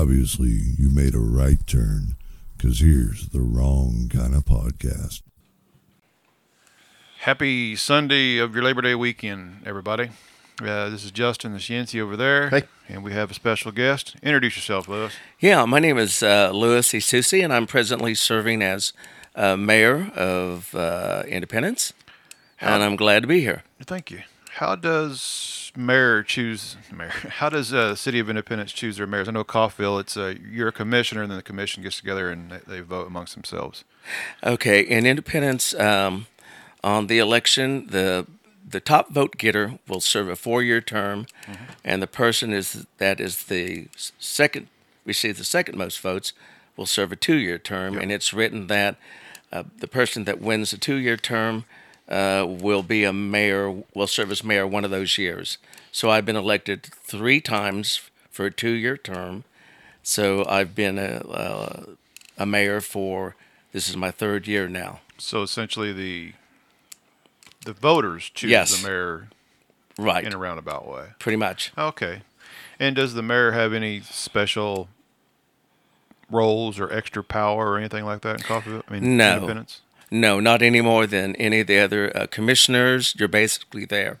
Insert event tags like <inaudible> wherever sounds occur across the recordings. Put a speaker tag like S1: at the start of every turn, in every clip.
S1: obviously you made a right turn because here's the wrong kind of podcast.
S2: Happy Sunday of your Labor Day weekend, everybody. Uh, this is Justin the Scienci over there.
S3: Hey.
S2: And we have a special guest. Introduce yourself, Lewis.
S3: Yeah, my name is uh, Louis Ysusi, and I'm presently serving as uh, mayor of uh, Independence, and I'm glad to be here.
S2: Thank you. How does mayor choose mayor? <laughs> How does uh, City of Independence choose their mayors? I know Coffeyville, it's a you're a commissioner, and then the commission gets together and they, they vote amongst themselves.
S3: Okay, in Independence, um, on the election, the the top vote getter will serve a four-year term, and the person is that is the second receives the second most votes will serve a two-year term, and it's written that uh, the person that wins the two-year term uh, will be a mayor, will serve as mayor one of those years. So I've been elected three times for a two-year term. So I've been a, a, a mayor for this is my third year now.
S2: So essentially, the the voters choose
S3: Yes.
S2: the mayor
S3: Right,
S2: in a roundabout way.
S3: pretty much.
S2: Okay. And does the mayor have any special roles or extra power or anything like that in Coffeyville? I mean,
S3: No.
S2: Independence?
S3: No, not any more than any of the other uh, commissioners. You're basically there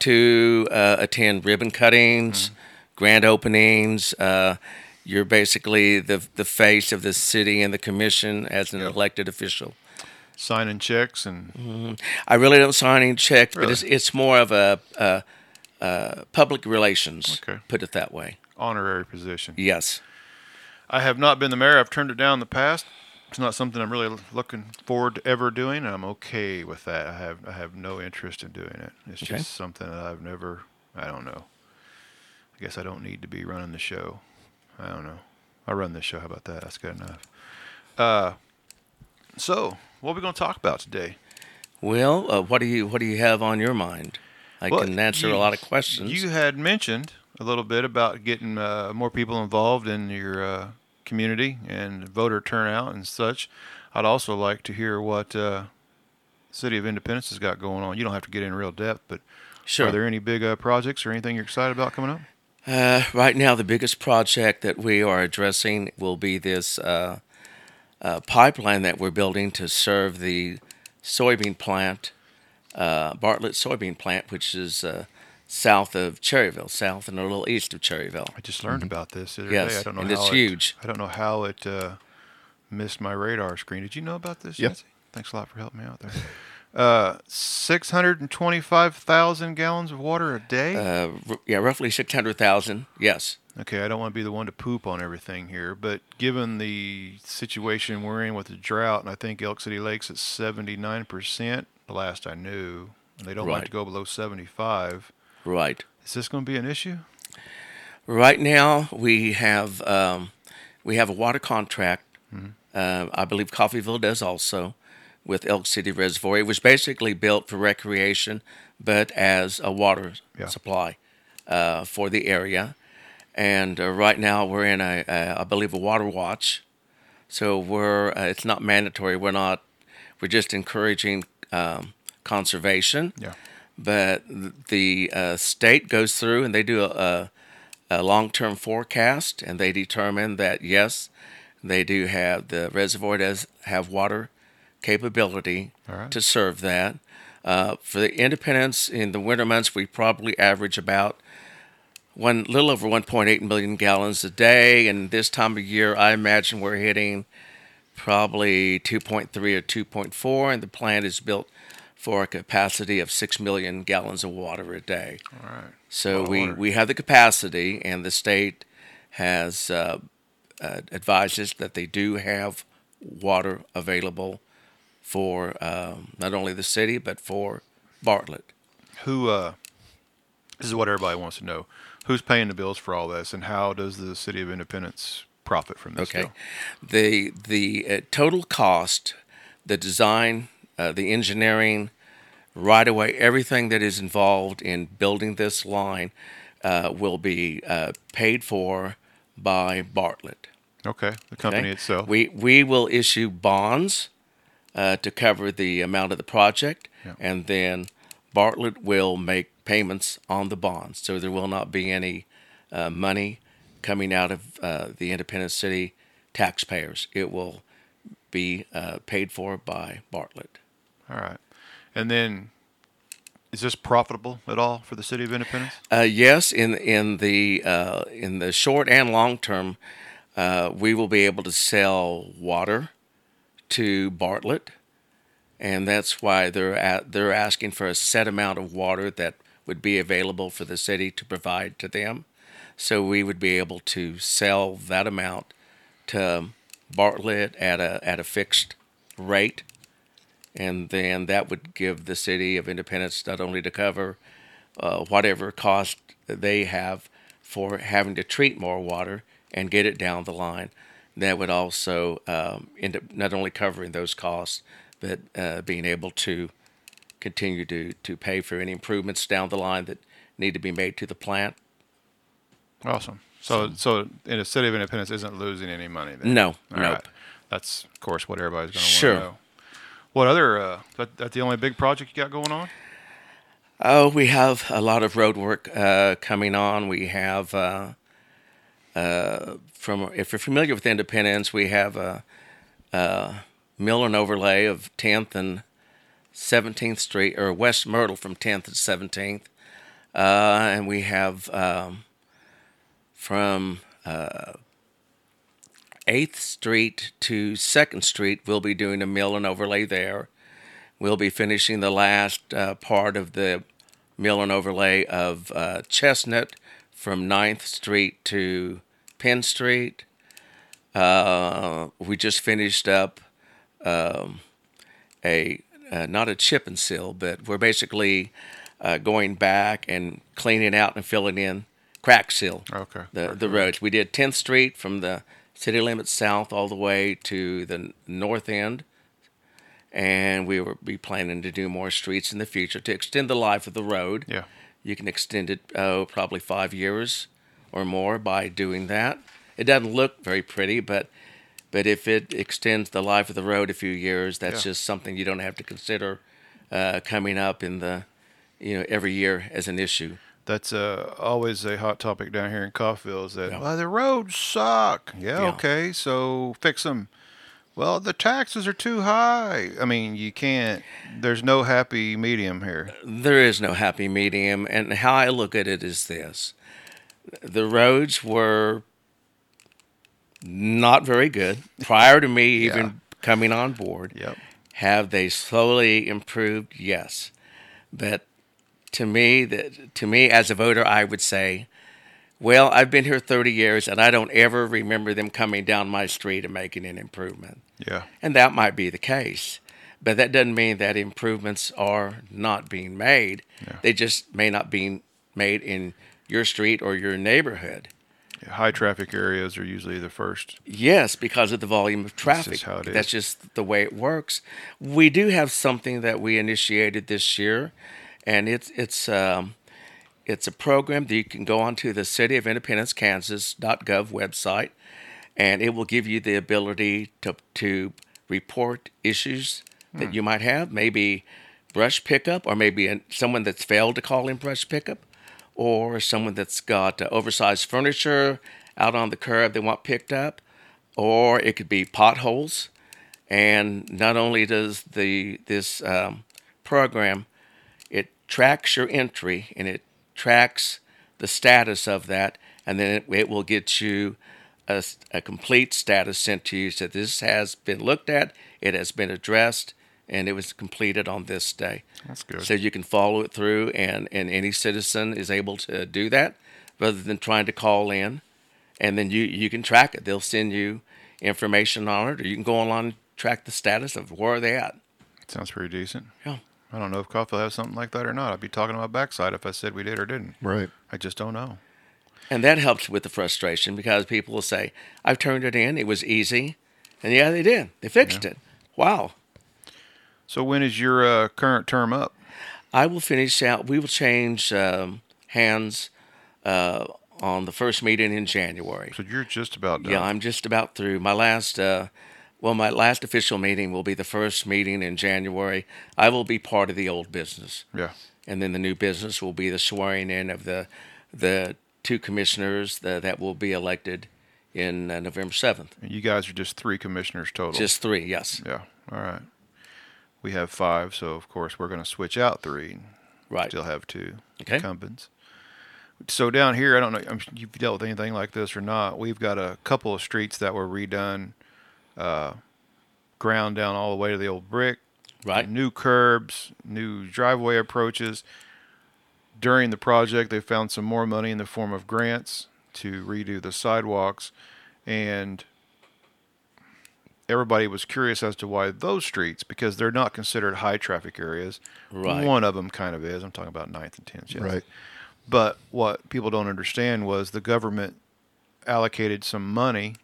S3: to uh, attend ribbon cuttings, grand openings. Uh, you're basically the the face of the city and the commission as an
S2: Yep.
S3: elected official.
S2: Signing checks and
S3: I really don't sign any checks,
S2: Really?
S3: but it's it's more of a, a, a public relations.
S2: Okay.
S3: Put it that way.
S2: honorary position.
S3: Yes.
S2: I have not been the mayor. I've turned it down in the past. It's not something I'm really looking forward to ever doing, and I'm okay with that. I have I have no interest in doing it. It's
S3: Okay.
S2: just something that I've never. I don't know. I guess I don't need to be running the show. I don't know. I run the show. How about that? That's good enough. Uh, so what are we going to talk about today?
S3: Well, uh, what do you what do you have on your mind? I
S2: Well,
S3: can answer
S2: you-
S3: a lot of questions.
S2: You had mentioned a little bit about getting uh, more people involved in your uh, community and voter turnout and such. I'd also like to hear what uh, City of Independence has got going on. You don't have to get in real depth, but
S3: sure.
S2: are there any big uh, projects or anything you're excited about coming up?
S3: Uh, right now, the biggest project that we are addressing will be this uh, uh, pipeline that we're building to serve the soybean plant, uh, Bartlett soybean plant, which is uh, south of Cherryvale, south and a little east of Cherryvale.
S2: I just learned about this the other
S3: Yes,
S2: day. I don't know
S3: and
S2: how
S3: it's
S2: it,
S3: huge.
S2: I don't know how it uh, missed my radar screen. Did you know about this?
S1: Yep.
S2: Yancy? Thanks a lot for helping me out there. <laughs> Uh, six hundred and twenty-five thousand gallons of water a day.
S3: Uh, r- yeah, roughly 600,000. Yes.
S2: Okay, I don't want to be the one to poop on everything here, but given the situation we're in with the drought, and I think Elk City Lake's at 79%, the last I knew, and they don't like to go below 75,
S3: Right.
S2: is this going to be an issue?
S3: Right now, we have um, we have a water contract. Uh, I believe Coffeyville does also with Elk City Reservoir. It was basically built for recreation, but as a water
S2: Yeah.
S3: supply uh, for the area. And uh, right now, we're in a, a I believe a water watch. So we're uh, it's not mandatory. We're not. We're just encouraging um, conservation
S2: Yeah.
S3: But the uh, state goes through and they do a, a, a long-term forecast and they determine that yes they do have the reservoir does have water capability
S2: right.
S3: to serve that uh, for the independence in the winter months we probably average about one little over 1.8 million gallons a day and this time of year i imagine we're hitting probably 2.3 or 2.4 and the plant is built for a capacity of 6 million gallons of water a day
S2: All right.
S3: so we,
S2: water.
S3: we have the capacity and the state has uh, uh, advised us that they do have water available for um, not only the city but for bartlett
S2: Who, uh, this is what everybody wants to know. Who's paying the bills for all this, and how does the City of Independence profit from this
S3: Okay.
S2: deal?
S3: The the uh, total cost, the design, uh, the engineering, right away, everything that is involved in building this line uh, will be uh, paid for by Bartlett.
S2: Okay, the company
S3: okay?
S2: itself.
S3: We we will issue bonds uh, to cover the amount of the project,
S2: Yeah.
S3: and then Bartlett will make payments on the bonds. So there will not be any uh, money coming out of uh, the Independent City taxpayers. It will be uh, paid for by Bartlett.
S2: All right. And then, is this profitable at all for the city of Independence?
S3: Uh, yes, in in the uh, in the short and long term, uh, we will be able to sell water to Bartlett, and that's why they're at, they're asking for a set amount of water that would be available for the city to provide to them. So we would be able to sell that amount to Bartlett at a at a fixed rate, and then that would give the city of Independence not only to cover uh, whatever cost they have for having to treat more water and get it down the line. That would also um, end up not only covering those costs, but uh, being able to continue to, to pay for any improvements down the line that need to be made to the plant.
S2: Awesome. So, so in the city of Independence isn't losing any money. Then?
S3: No,
S2: All
S3: nope.
S2: right. That's of course what everybody's going to
S3: Sure.
S2: want to know. What other? Uh, that, that the only big project you got going on?
S3: Oh, we have a lot of road work uh, coming on. We have, uh, uh, from if you're familiar with Independence, we have a, a mill and overlay of 10th and 17th Street, or West Myrtle from 10th and 17th, uh, and we have um, from uh, 8th Street to 2nd Street. We'll be doing a mill and overlay there. We'll be finishing the last uh, part of the mill and overlay of uh, Chestnut from 9th Street to Penn Street. Uh, we just finished up um, a uh, not a chip and seal, but we're basically uh, going back and cleaning out and filling in crack seal
S2: Okay.
S3: the the roads. We did 10th Street from the city limits south all the way to the north end, and we will be planning to do more streets in the future to extend the life of the road.
S2: Yeah.
S3: You can extend it oh probably five years or more by doing that. It doesn't look very pretty, but but if it extends the life of the road a few years, that's
S2: Yeah.
S3: just something you don't have to consider uh, coming up in the you know every year as an issue.
S2: That's uh, always a hot topic down here in Coffeyville. Is that
S3: Yeah.
S2: well, the roads suck? Yeah,
S3: Yeah.
S2: okay, so fix them. Well, the taxes are too high. I mean, you can't. There's no happy medium here.
S3: there is no happy medium. And how I look at it is this the roads were not very good <laughs> prior to me even
S2: Yeah.
S3: coming on board.
S2: Yep.
S3: Have they slowly improved? Yes. But to me, that to me as a voter, I would say, well, I've been here 30 years and I don't ever remember them coming down my street and making an improvement.
S2: Yeah.
S3: And that might be the case. But that doesn't mean that improvements are not being made.
S2: Yeah.
S3: They just may not be made in your street or your neighborhood.
S2: High traffic areas are usually the first.
S3: Yes, because of the volume of traffic.
S2: That's just how it
S3: That's just the way it works. We do have something that we initiated this year, and it's it's um, it's a program that you can go onto the City of Independence, Kansas.gov website, and it will give you the ability to to report issues that you might have, maybe brush pickup, or maybe an- someone that's failed to call in brush pickup, or someone that's got uh, oversized furniture out on the curb they want picked up, or it could be potholes. And not only does the this um, program, tracks your entry and it tracks the status of that, and then it, it will get you a complete status sent to you. So this has been looked at, it has been addressed, and it was completed on this day.
S2: That's good.
S3: So you can follow it through, and, and any citizen is able to do that rather than trying to call in. And then you, you can track it. They'll send you information on it, or you can go online and track the status of where are they at.
S2: Sounds pretty decent.
S3: Yeah.
S2: I don't know if Coffeyville has something like that or not. I'd be talking about backside if I said we did or didn't.
S1: Right.
S2: I just don't know.
S3: And that helps with the frustration because people will say, I've turned it in, it was easy. And yeah, they did. They fixed it. Wow.
S2: So when is your uh, current term up?
S3: I will finish out, we will change um, hands uh, on the first meeting in January.
S2: So you're just about done.
S3: Yeah, I'm just about through. My last, uh, well, my last official meeting will be the first meeting in January. I will be part of the old business,
S2: yeah.
S3: and then the new business will be the swearing in of the the two commissioners that, that will be elected in uh, November 7th.
S2: And you guys are just three commissioners total.
S3: Just three, yes.
S2: yeah. All right. We have five, so of course we're going to switch out three.
S3: Right.
S2: Still have two
S3: Okay.
S2: incumbents. So down here, I don't know if you've dealt with anything like this or not. We've got a couple of streets that were redone, uh, ground down all the way to the old brick.
S3: Right.
S2: New curbs, new driveway approaches. During the project, they found some more money in the form of grants to redo the sidewalks, and everybody was curious as to why those streets, because they're not considered high traffic areas.
S3: Right.
S2: One of them kind of is. I'm talking about 9th and 10th. Yes.
S1: Right.
S2: But what people don't understand was the government allocated some money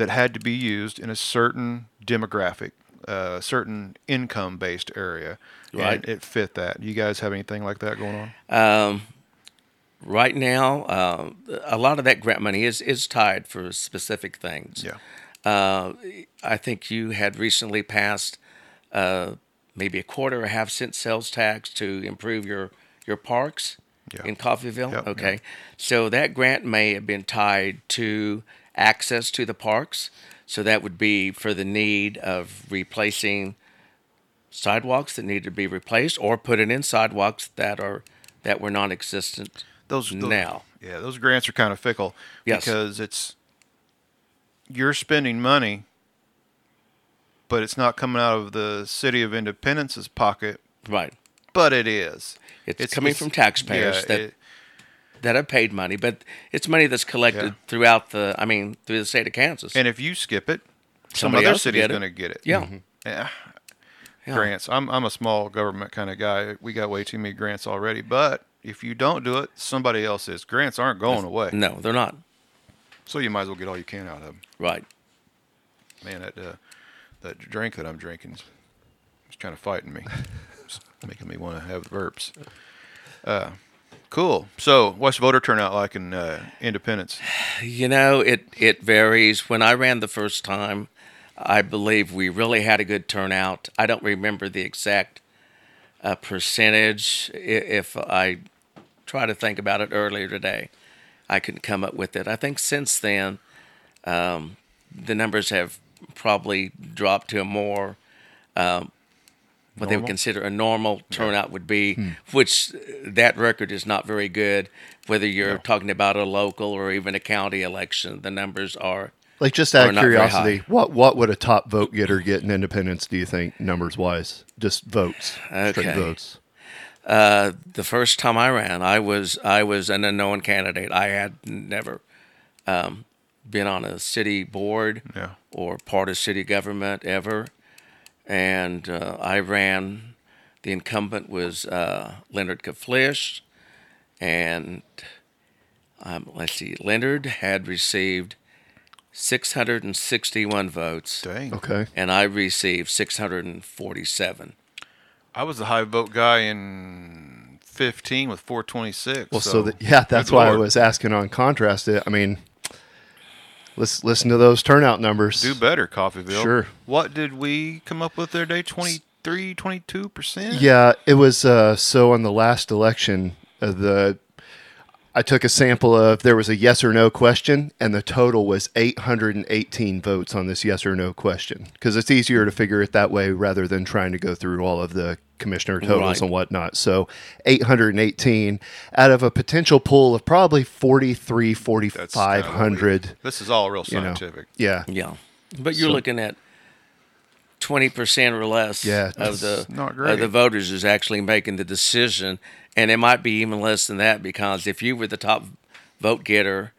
S2: that had to be used in a certain demographic, uh, certain income based area.
S3: Right.
S2: And it fit that. You guys have anything like that going on?
S3: Um, right now, uh, a lot of that grant money is, is tied for specific things.
S2: Yeah.
S3: Uh, I think you had recently passed uh, maybe a quarter or a half cent sales tax to improve your, your parks
S2: Yeah.
S3: in Coffeyville.
S2: Yep,
S3: okay.
S2: yep.
S3: So that grant may have been tied to access to the parks. So that would be for the need of replacing sidewalks that need to be replaced or putting in sidewalks that are that were non-existent
S2: Those, those
S3: now.
S2: Yeah, those grants are kind of fickle
S3: Yes.
S2: because it's you're spending money, but it's not coming out of the city of Independence's pocket,
S3: Right.
S2: but it is.
S3: It's, coming from taxpayers
S2: yeah,
S3: that
S2: it-
S3: that have paid money, but it's money that's collected
S2: Yeah.
S3: throughout the I mean through the state of Kansas.
S2: and if you skip it, some
S3: Somebody
S2: other
S3: else will
S2: city's going to get it.
S3: yeah.
S2: Yeah.
S3: Yeah.
S2: grants. I'm I'm a small government kind of guy. We got way too many grants already. But if you don't do it, somebody else is. Grants aren't going away.
S3: No, they're not.
S2: So you might as well get all you can out of them.
S3: Right.
S2: Man, that uh, that drink that I'm drinking is kind of fighting me. <laughs> It's making me want to have burps. Uh, cool. So, what's voter turnout like in uh, Independence?
S3: You know, it it varies. When I ran the first time, I believe we really had a good turnout. I don't remember the exact uh, percentage. If I try to think about it earlier today, I couldn't come up with it. I think since then, um, the numbers have probably dropped to a more um, what they would consider a normal turnout would be, which uh, that record is not very good. Whether you're talking about a local or even a county election, the numbers are
S4: Like just out of curiosity, what what would a top vote getter get in Independence? Do you think numbers wise, just votes, straight
S3: Okay.
S4: votes?
S3: Uh, the first time I ran, I was I was an unknown candidate. I had never um, been on a city board
S2: Yeah.
S3: or part of city government ever, and uh, I ran. The incumbent was uh, Leonard Kaflish, and um, let's see, Leonard had received 661 votes,
S2: Dang.
S4: Okay,
S3: and I received 647.
S2: I was the high vote guy in 15 with 426.
S4: well, so, that yeah, that's
S2: good
S4: why I was asking on contrast. It, I mean, let's listen to those turnout numbers.
S2: do better, Coffeyville.
S4: Sure.
S2: What did we come up with there today? 23, 22%?
S4: Yeah, it was uh, so on the last election, uh, the I took a sample of there was a yes or no question, and the total was 818 votes on this yes or no question because it's easier to figure it that way rather than trying to go through all of the commissioner totals
S3: Right.
S4: and whatnot. So 818 out of a potential pool of probably 43,
S2: That's
S4: 4500.
S2: This is all real
S4: You know,
S2: scientific.
S4: yeah,
S3: Yeah, but you're
S4: So-
S3: looking at twenty percent or less
S4: Yeah,
S3: of the of the voters is actually making the decision, and it might be even less than that because if you were the top vote getter,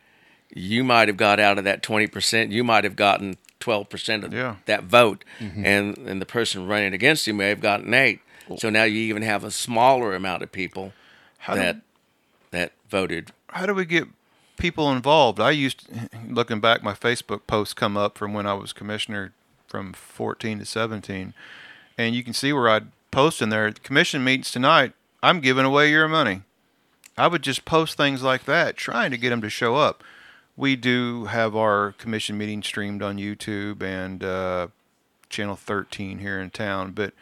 S3: you might have got out of that twenty percent. You might have gotten twelve percent of
S2: Yeah.
S3: that vote,
S4: Mm-hmm.
S3: and and the person running against you may have gotten eight. So now you even have a smaller amount of people
S2: How do-
S3: that that voted.
S2: how do we get people involved? I used, looking back, my Facebook posts come up from when I was commissioner from 14 to 17, and you can see where I'd post in there. The Commission meets tonight. I'm giving away your money. I would just post things like that, trying to get them to show up. We do have our commission meeting streamed on YouTube and uh, channel 13 here in town, but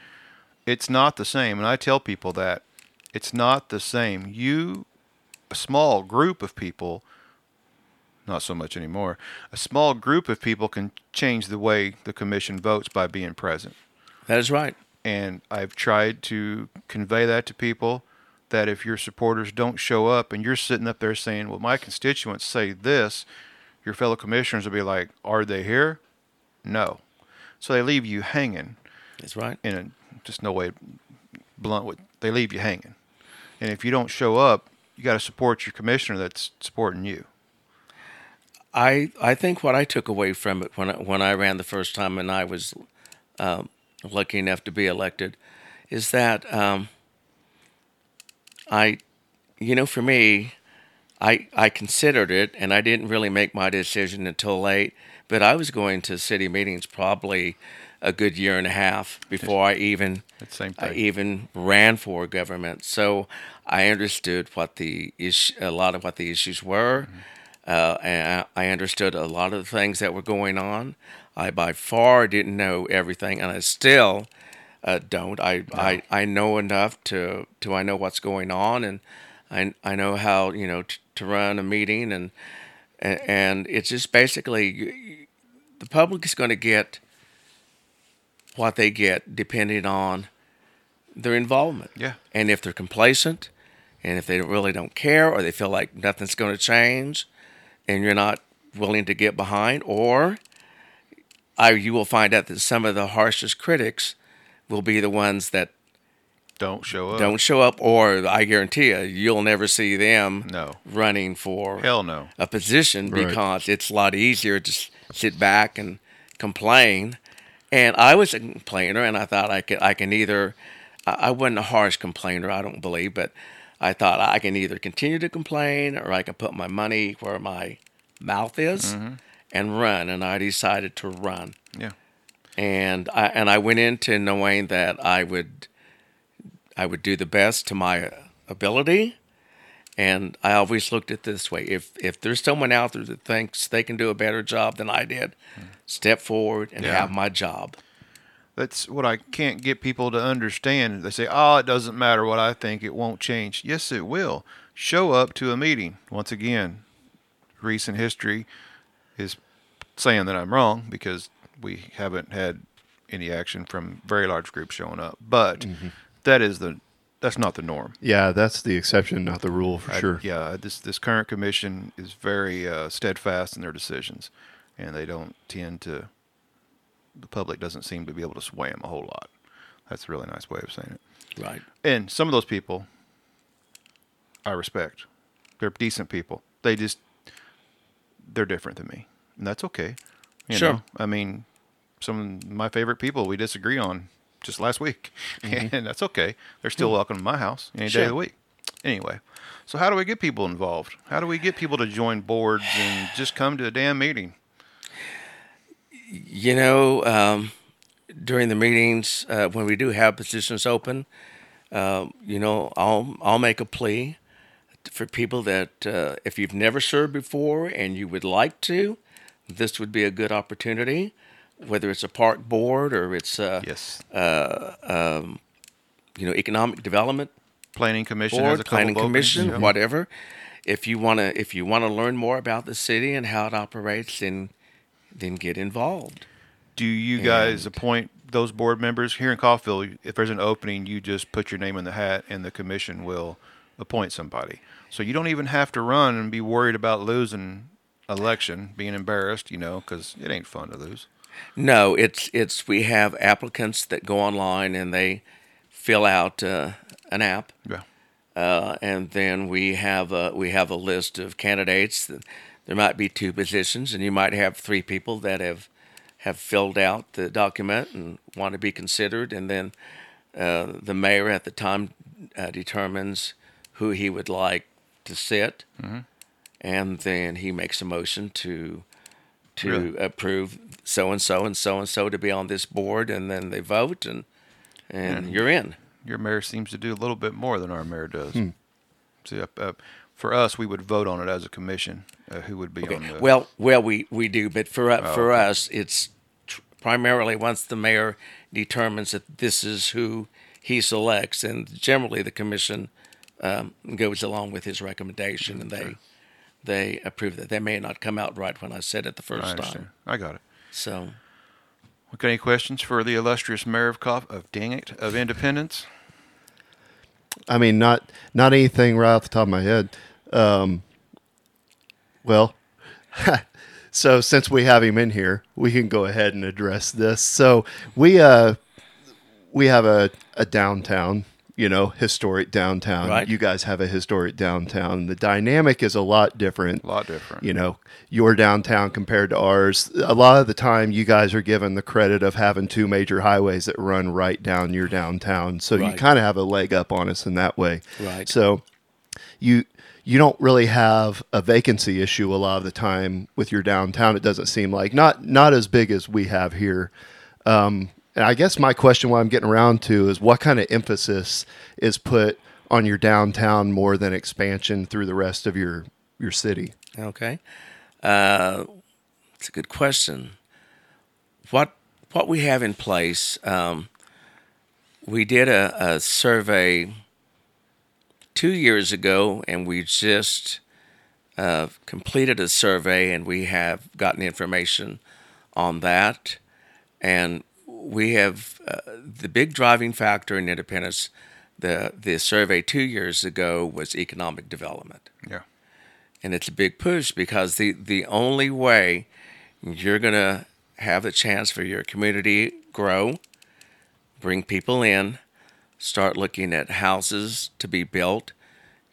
S2: it's not the same. And I tell people that it's not the same. You a small group of people, not so much anymore, a small group of people can change the way the commission votes by being present.
S3: That is right.
S2: And I've tried to convey that to people that if your supporters don't show up and you're sitting up there saying, well, my constituents say this, your fellow commissioners will be like, are they here? No. So they leave you hanging
S3: That's right.
S2: in a, just no way blunt with they leave you hanging. And if you don't show up, you got to support your commissioner that's supporting you.
S3: I I think what I took away from it when I, when I ran the first time and I was um, lucky enough to be elected is that um, I, you know, for me, I I considered it and I didn't really make my decision until late. But I was going to city meetings probably a good year and a half before I even I even ran for government. So I understood what the issue, a lot of what the issues were, uh, and I I understood a lot of the things that were going on. I by far didn't know everything, and I still uh, don't. I, I I know enough to to I know what's going on, and I I know how you know t- to run a meeting, and and, and it's just basically the public is going to get what they get depending on their involvement.
S2: Yeah.
S3: And if they're complacent and if they really don't care or they feel like nothing's going to change and you're not willing to get behind or I, you will find out that some of the harshest critics will be the ones that
S2: Don't show up.
S3: don't show up or I guarantee you you'll never see them
S2: No.
S3: running for
S2: Hell no.
S3: a position
S4: Right.
S3: because it's a lot easier to sit back and complain. And I was a complainer, and I thought I could I can either I I wasn't a harsh complainer, I don't believe, but I thought I can either continue to complain or I can put my money where my mouth is mm-hmm. and run. And I decided to run.
S2: Yeah.
S3: And I and I went into knowing that I would I would do the best to my ability. And I always looked at it this way: if if there's someone out there that thinks they can do a better job than I did, hmm. step forward and
S2: Yeah.
S3: have my job.
S2: That's what I can't get people to understand. They say, "Oh, it doesn't matter what I think; it won't change." Yes, it will. Show up to a meeting. Once again, recent history is saying that I'm wrong because we haven't had any action from very large groups showing up. But that is the that's not the norm.
S4: Yeah, that's the exception, not the rule for
S2: I-
S4: sure.
S2: yeah, this this current commission is very uh, steadfast in their decisions, and they don't tend to. The public doesn't seem to be able to sway them a whole lot. That's a really nice way of saying it.
S3: Right.
S2: And some of those people, I respect. They're decent people. They just they're different than me, and that's okay. You
S3: Sure.
S2: Know? I mean, some of my favorite people we disagree on just last week, <laughs> mm-hmm. and that's okay. They're still welcome to my house any day of the week. Anyway, so how do we get people involved? How do we get people to join boards and just come to a damn meeting?
S3: You know, um, during the meetings uh, when we do have positions open, uh, you know, I'll I'll make a plea for people that uh, if you've never served before and you would like to, this would be a good opportunity. Whether it's a park board or it's uh,
S2: Yes,
S3: you know economic development
S2: planning commission a
S3: board, planning
S2: of openings,
S3: commission,
S2: yeah.
S3: whatever. If you wanna if you wanna learn more about the city and how it operates, then then get involved.
S2: Do you guys appoint those board members here in Coffeyville? If there's an opening, you just put your name in the hat, and the commission will appoint somebody. So you don't even have to run and be worried about losing election, being embarrassed, you know, because it ain't fun to lose.
S3: No, it's it's we have applicants that go online and they fill out uh, an app,
S2: Yeah.
S3: uh, and then we have a, we have a list of candidates. That there might be two positions, and you might have three people that have have filled out the document and want to be considered, and then uh, the mayor at the time uh, determines who he would like to sit, and then he makes a motion to to
S2: Really?
S3: approve so and so and so and so to be on this board, and then they vote, and and you're in.
S2: Your mayor seems to do a little bit more than our mayor does. See, uh, uh, for us, we would vote on it as a commission. Uh, who would be on the?
S3: Well, well, we, we do, but for uh, for
S2: okay.
S3: us, it's tr- primarily once the mayor determines that this is who he selects, and generally the commission um, goes along with his recommendation, and they they approve that. They may not come out right when I said it the first
S2: understand.
S3: time.
S2: I got it.
S3: So
S2: We got any questions for the illustrious mayor of Coff- of dang it of Independence?
S4: I mean, not not anything right off the top of my head. Um, well, <laughs> so since we have him in here, we can go ahead and address this. So we uh we have a, a downtown, you know, historic downtown.
S3: Right.
S4: You guys have a historic downtown. The dynamic is a lot different
S2: A lot different.
S4: you know your downtown compared to ours a lot of the time you guys are given the credit of having two major highways that run right down your downtown so you kind of have a leg up on us in that way
S3: Right.
S4: so you you don't really have a vacancy issue a lot of the time with your downtown it doesn't seem like not not as big as we have here um, and i guess my question what i'm getting around to is what kind of emphasis is put on your downtown more than expansion through the rest of your your city
S3: Okay. Uh, it's a good question. What what we have in place, um, we did a, a survey two years ago, and we just uh, completed a survey, and we have gotten information on that. And we have uh, the big driving factor in independence. The the survey two years ago was economic development
S2: Yeah.
S3: and it's a big push because the the only way you're gonna have a chance for your community grow, bring people in, start looking at houses to be built,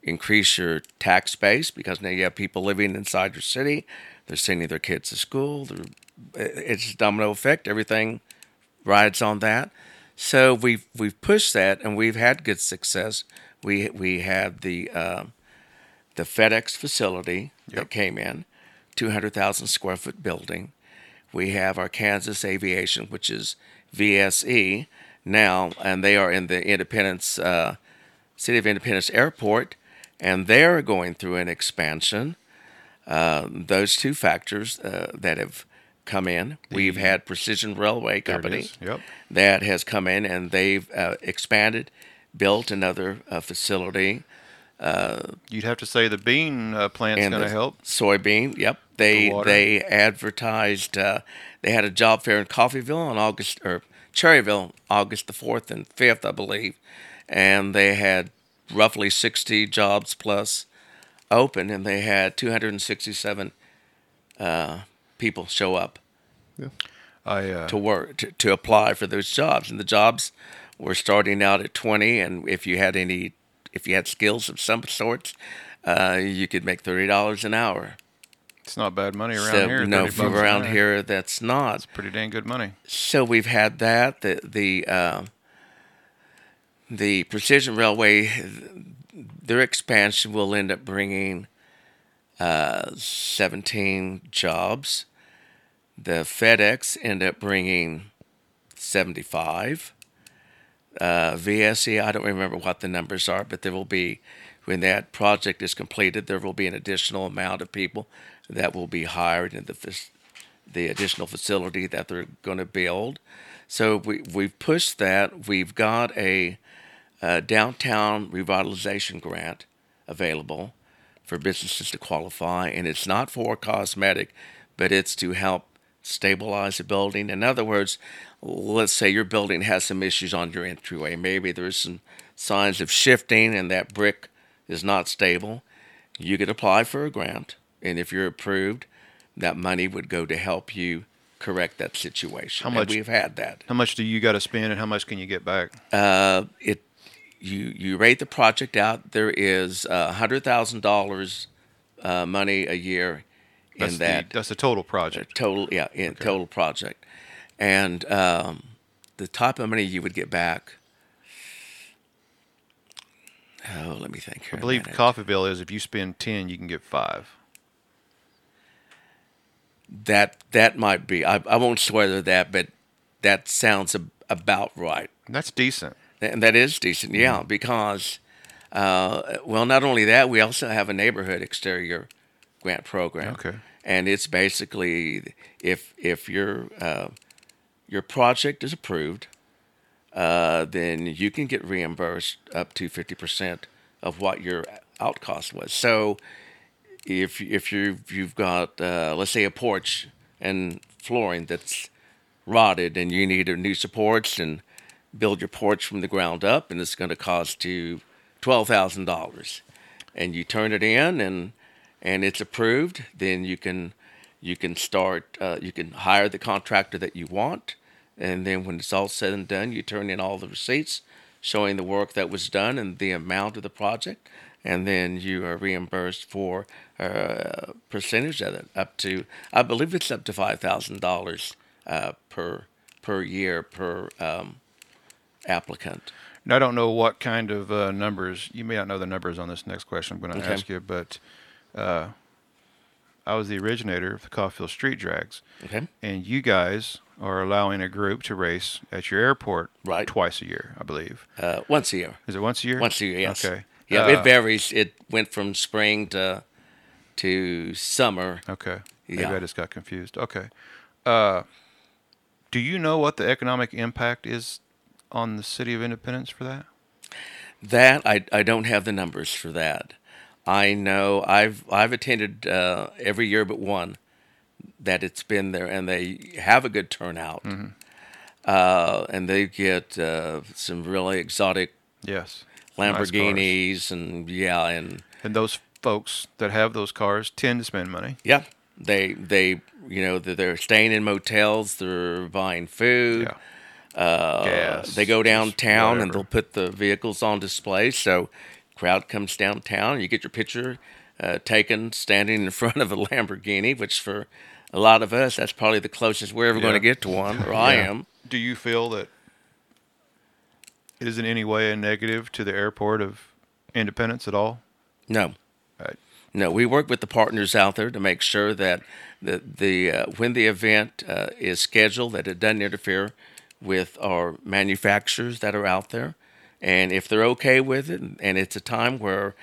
S3: increase your tax base because now you have people living inside your city, they're sending their kids to school. It's a domino effect. Everything rides on that. So we've we've pushed that and we've had good success. We we had the uh, the FedEx facility
S2: Yep.
S3: that came in, 200,000 square foot building. We have our Kansas Aviation, which is VSE now, and they are in the Independence, uh, City of Independence Airport, and they're going through an expansion. Uh, those two factors uh, that have come in. We've had Precision Railway Company.
S2: Yep.
S3: that has come in and they've uh, expanded, built another uh.
S2: You'd have to say the bean uh, plant's going to help.
S3: Soybean, yep. They
S2: The
S3: they advertised. Uh, they had a job fair in Coffeyville on August or Cherryvale, August the fourth and fifth, I believe, and they had roughly sixty jobs plus open, and they had two hundred and sixty-seven uh, people show up Yeah.
S2: I uh,
S3: to work to, to apply for those jobs, and the jobs were starting out at twenty, and if you had any, if you had skills of some sorts, uh, you could make thirty dollars an hour.
S2: it's not bad money around
S3: so,
S2: here.
S3: no,
S2: 30
S3: from around here, that's not.
S2: It's pretty dang good money.
S3: So we've had that. The the uh, the Precision Railway, their expansion will end up bringing uh, 17 jobs. The FedEx end up bringing 75. Uh, VSE, I don't remember what the numbers are, but there will be, when that project is completed, there will be an additional amount of people that will be hired in the the additional facility that they're going to build. So we we've pushed that. We've got a, uh downtown revitalization grant available for businesses to qualify, and it's not for cosmetic, but it's to help stabilize a building. In other words, let's say your building has some issues on your entryway. Maybe there's some signs of shifting, and that brick is not stable. You could apply for a grant, and if you're approved, that money would go to help you correct that situation.
S2: How
S3: And
S2: much-
S3: we've had that.
S2: How much do you got to spend, and how much can you get back?
S3: Uh, it you you rate the project out. There is a hundred thousand dollars uh, money a year
S2: That's
S3: in
S2: the,
S3: that
S2: that's the total project.
S3: total yeah in total project, and um, the type of money you would get back. Oh, let me think. Here
S2: I believe
S3: minute.
S2: Coffeyville is if you spend ten, you can get five.
S3: that that might be. I, I won't swear to that, but that sounds ab- about right.
S2: That's decent.
S3: And that is decent, yeah,
S2: Mm-hmm.
S3: because, uh, well, not only that, we also have a neighborhood exterior grant program.
S2: Okay.
S3: And it's basically if if your uh, your project is approved, uh, then you can get reimbursed up to fifty percent of what your out cost was. So if if you've, you've got uh, let's say a porch and flooring that's rotted and you need a new supports and build your porch from the ground up and it's going to cost you twelve thousand dollars and you turn it in and and it's approved then you can you can start uh, you can hire the contractor that you want and then when it's all said and done you turn in all the receipts showing the work that was done and the amount of the project and then you are reimbursed for a percentage of it up to i believe it's up to $5000 uh, per per year per um, applicant
S2: And I don't know what kind of uh, numbers. You may not know the numbers on this next question I'm going to
S3: Okay.
S2: ask you, but uh, I was the originator of the Coffeyville Street Drags,
S3: okay
S2: and you guys are allowing a group to race at your airport
S3: Right.
S2: twice a year, I believe.
S3: uh, once a year
S2: Is it once a year?
S3: Once a year, yes.
S2: Okay.
S3: Yeah,
S2: Uh,
S3: it varies. It went from spring to to summer.
S2: Okay. Maybe
S3: Yeah.
S2: I just got confused. Okay. Uh, do you know what the economic impact is on the city of Independence for that?
S3: That I I don't have the numbers for that. I know I've I've attended uh, every year but one that it's been there, and they have a good turnout.
S2: Mm-hmm.
S3: Uh, and they get uh, some really exotic
S2: Yes. Nice.
S3: Lamborghinis, and yeah, and
S2: And those folks that have those cars tend to spend money.
S3: Yeah, they they you know they're, they're staying in motels. They're buying food.
S2: Yeah.
S3: Uh,
S2: Gas,
S3: they go downtown and they'll put the vehicles on display. So, crowd comes downtown. You get your picture uh, taken standing in front of a Lamborghini, which for a lot of us that's probably the closest we're ever going to get to one. Or I am.
S2: Do you feel that it is in any way a negative to the airport of Independence at all?
S3: No.
S2: Right.
S3: No, we work with the partners out there to make sure that the the uh, when the event uh, is scheduled, that it doesn't interfere with our manufacturers that are out there, and if they're okay with it, and it's a time where,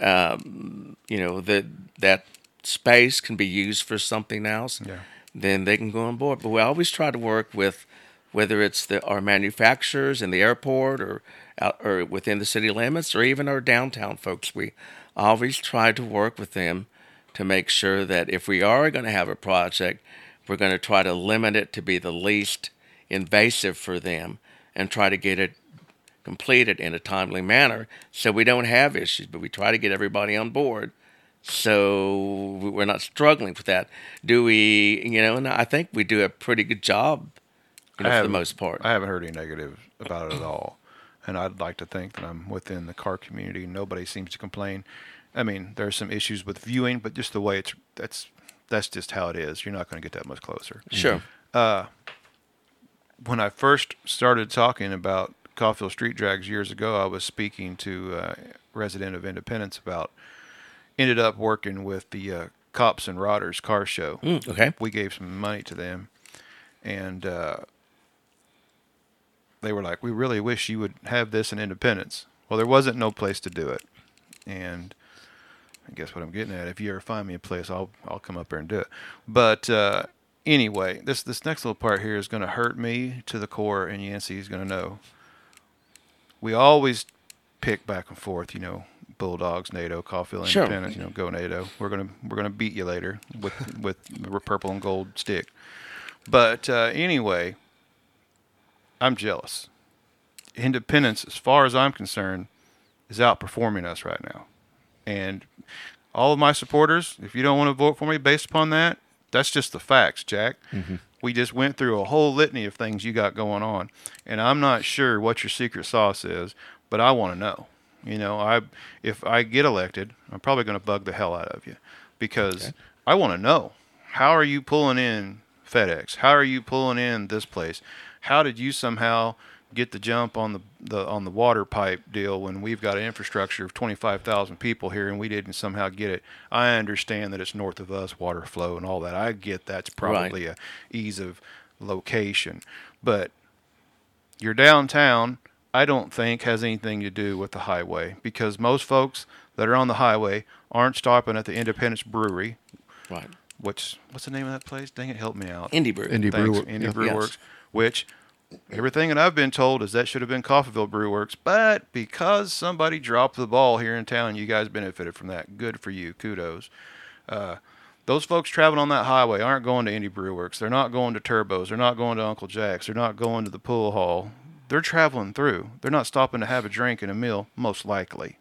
S3: um, you know, that that space can be used for something else,
S2: Yeah.
S3: then they can go on board. But we always try to work with whether it's the, our manufacturers in the airport or out, or within the city limits or even our downtown folks. We always try to work with them to make sure that if we are going to have a project, we're going to try to limit it to be the least invasive for them and try to get it completed in a timely manner so we don't have issues, but we try to get everybody on board so we- we're not struggling with that. Do we, you know, and I think we do a pretty good job, you know, for the most part.
S2: I haven't heard any negative about it at all. And I'd like to think that I'm within the car community. Nobody seems to complain. I mean, there's some issues with viewing, but just the way it's that's that's just how it is. You're not going to get that much closer.
S3: Sure.
S2: Uh, when I first started talking about Coffeyville Street Drags years ago, I was speaking to a resident of Independence about. Ended up working with the uh, Cops and Rodders car show.
S3: Mm, okay.
S2: We gave some money to them, and uh, they were like, "We really wish you would have this in Independence." Well, there wasn't no place to do it, and I guess what I'm getting at, if you ever find me a place, I'll I'll come up there and do it. But uh, anyway, this this next little part here is going to hurt me to the core, and Yancey's going to know. We always pick back and forth, you know, Bulldogs, NATO, Coffeyville,
S3: Sure.
S2: Independence, you know, go NATO. We're gonna we're gonna beat you later with <laughs> with the purple and gold stick. But uh, anyway, I'm jealous. Independence, as far as I'm concerned, is outperforming us right now. And all of my supporters, if you don't want to vote for me based upon that, that's just the facts, Jack. Mm-hmm. We just went through a whole litany of things you got going on, and I'm not sure what your secret sauce is, but I want to know. You know, I if I get elected, I'm probably going to bug the hell out of you because I want to know how are you pulling in FedEx? How are you pulling in this place? How did you somehow get the jump on the, the on the water pipe deal when we've got an infrastructure of 25,000 people here and we didn't somehow get it? I understand that it's north of us, water flow and all that. I get that's probably a ease of location, but your downtown, I don't think has anything to do with the highway because most folks that are on the highway aren't stopping at the Independence Brewery,
S3: Right.
S2: which what's the name of that place? Dang it, help me out.
S3: Indie Brew.
S4: Indie
S2: Thanks,
S4: Brewer.
S2: Indie
S4: yeah.
S2: Brew
S3: Yes.
S2: Works, which Everything that I've been told is that should have been Coffeyville Brew Works, but because somebody dropped the ball here in town, you guys benefited from that. Good for you. Kudos. Uh, those folks traveling on that highway aren't going to any Brew Works. They're not going to Turbos. They're not going to Uncle Jack's. They're not going to the pool hall. They're traveling through. They're not stopping to have a drink and a meal, most likely.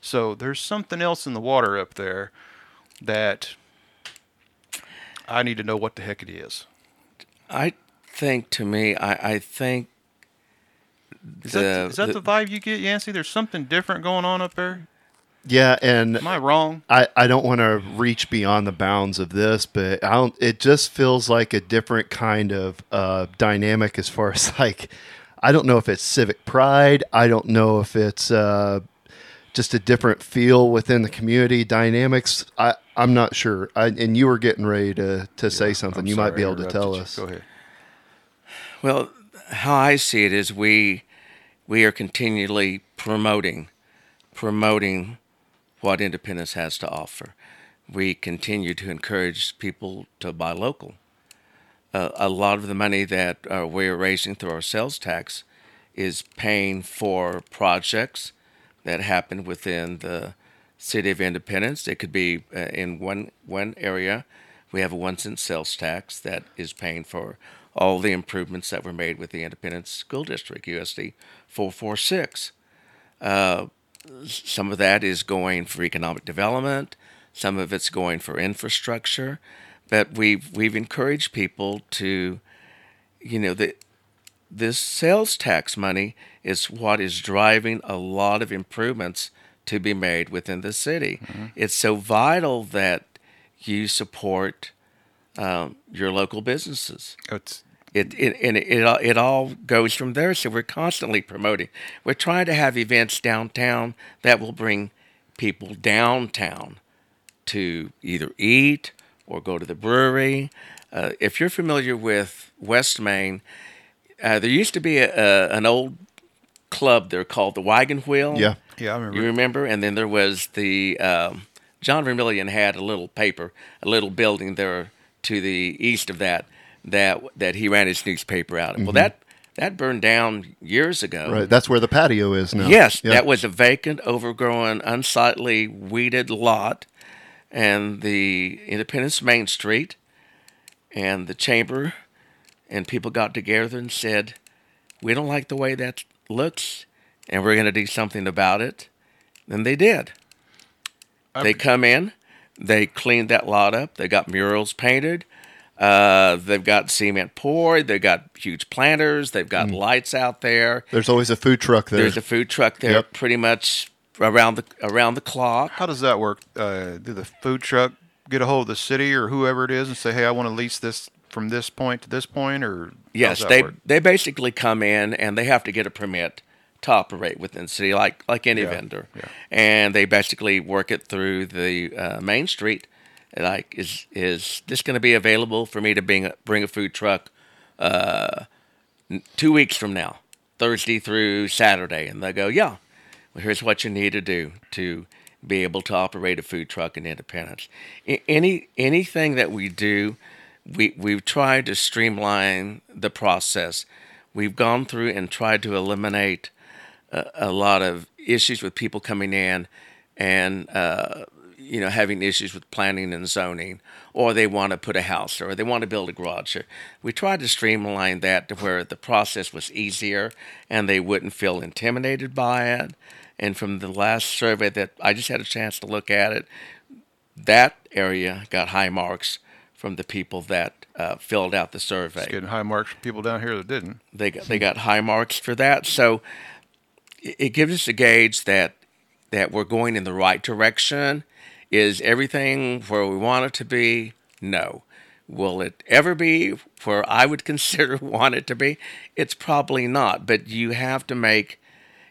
S2: So there's something else in the water up there that I need to know what the heck it is.
S3: I think to me, I, I think
S2: Is,
S3: the,
S2: that, is that the,
S3: the-
S2: vibe you get, Yancey? There's something different going on up there.
S4: Yeah, and
S2: Am I wrong?
S4: I, I don't want to reach beyond the bounds of this, but I don't. It just feels like a different kind of uh, dynamic as far <laughs> as like, I don't know if it's civic pride. I don't know if it's uh, just a different feel within the community dynamics. I I'm not sure. I, and you were getting ready to to say something.
S2: I'm
S4: you might be able to
S2: interrupted
S4: tell
S2: you.
S4: us.
S2: Go ahead.
S3: Well, how I see it is we we are continually promoting promoting what independence has to offer. We continue to encourage people to buy local. Uh, a lot of the money that uh, we're raising through our sales tax is paying for projects that happen within the city of Independence. It could be uh, in one one area. We have a one cent sales tax that is paying for all the improvements that were made with the Independence School District, USD 446. Uh, some of that is going for economic development. Some of it's going for infrastructure. But we've we've encouraged people to, you know, the this sales tax money is what is driving a lot of improvements to be made within the city. It's so vital that you support um, your local businesses.
S2: It's
S3: It, it and it, it all- it all goes from there. So we're constantly promoting. We're trying to have events downtown that will bring people downtown to either eat or go to the brewery. Uh, if you're familiar with West Main, uh, there used to be a, a, an old club there called the Wagon Wheel.
S4: Yeah.
S2: yeah, I remember.
S3: You remember? And then there was the um, John Vermillion had a little paper, a little building there to the east of that that that he ran his newspaper out of. Well, mm-hmm. that that burned down years ago.
S4: Right. That's where the patio is now.
S3: Yes,
S4: Yeah.
S3: that was a vacant, overgrown, unsightly, weeded lot, and the Independence Main Street, and the chamber, and people got together and said, "We don't like the way that looks, and we're going to do something about it." And they did.
S2: I-
S3: they come in, they cleaned that lot up. They got murals painted. Uh, they've got cement poured. They've got huge planters. They've got lights out there.
S4: There's always a food truck there.
S3: There's a food truck there,
S4: Yep.
S3: pretty much around the around the clock.
S2: How does that work? Uh, do the food truck get a hold of the city or whoever it is and say, "Hey, I want to lease this from this point to this point," or
S3: Yes, they
S2: work?
S3: they basically come in and they have to get a permit to operate within the city, like like any
S2: Yeah,
S3: vendor,
S2: yeah.
S3: and they basically work it through the uh, main street. Like, is is this going to be available for me to bring a, bring a food truck uh, two weeks from now, Thursday through Saturday? And they go, yeah. Well, here's what you need to do to be able to operate a food truck in Independence. A- Any anything that we do, we we've tried to streamline the process. We've gone through and tried to eliminate a, a lot of issues with people coming in and uh, you know having issues with planning and zoning, or they want to put a house or they want to build a garage. We tried to streamline that to where the process was easier and they wouldn't feel intimidated by it. And from the last survey that I just had a chance to look at it, that area got high marks from the people that uh, filled out the survey
S2: Getting high marks from people down here that didn't.
S3: they got, they got high marks for that. So it, gives us a gauge that that we're going in the right direction. Is everything where we want it to be? No. Will it ever be where I would <laughs> consider want it to be? It's probably not. But you have to make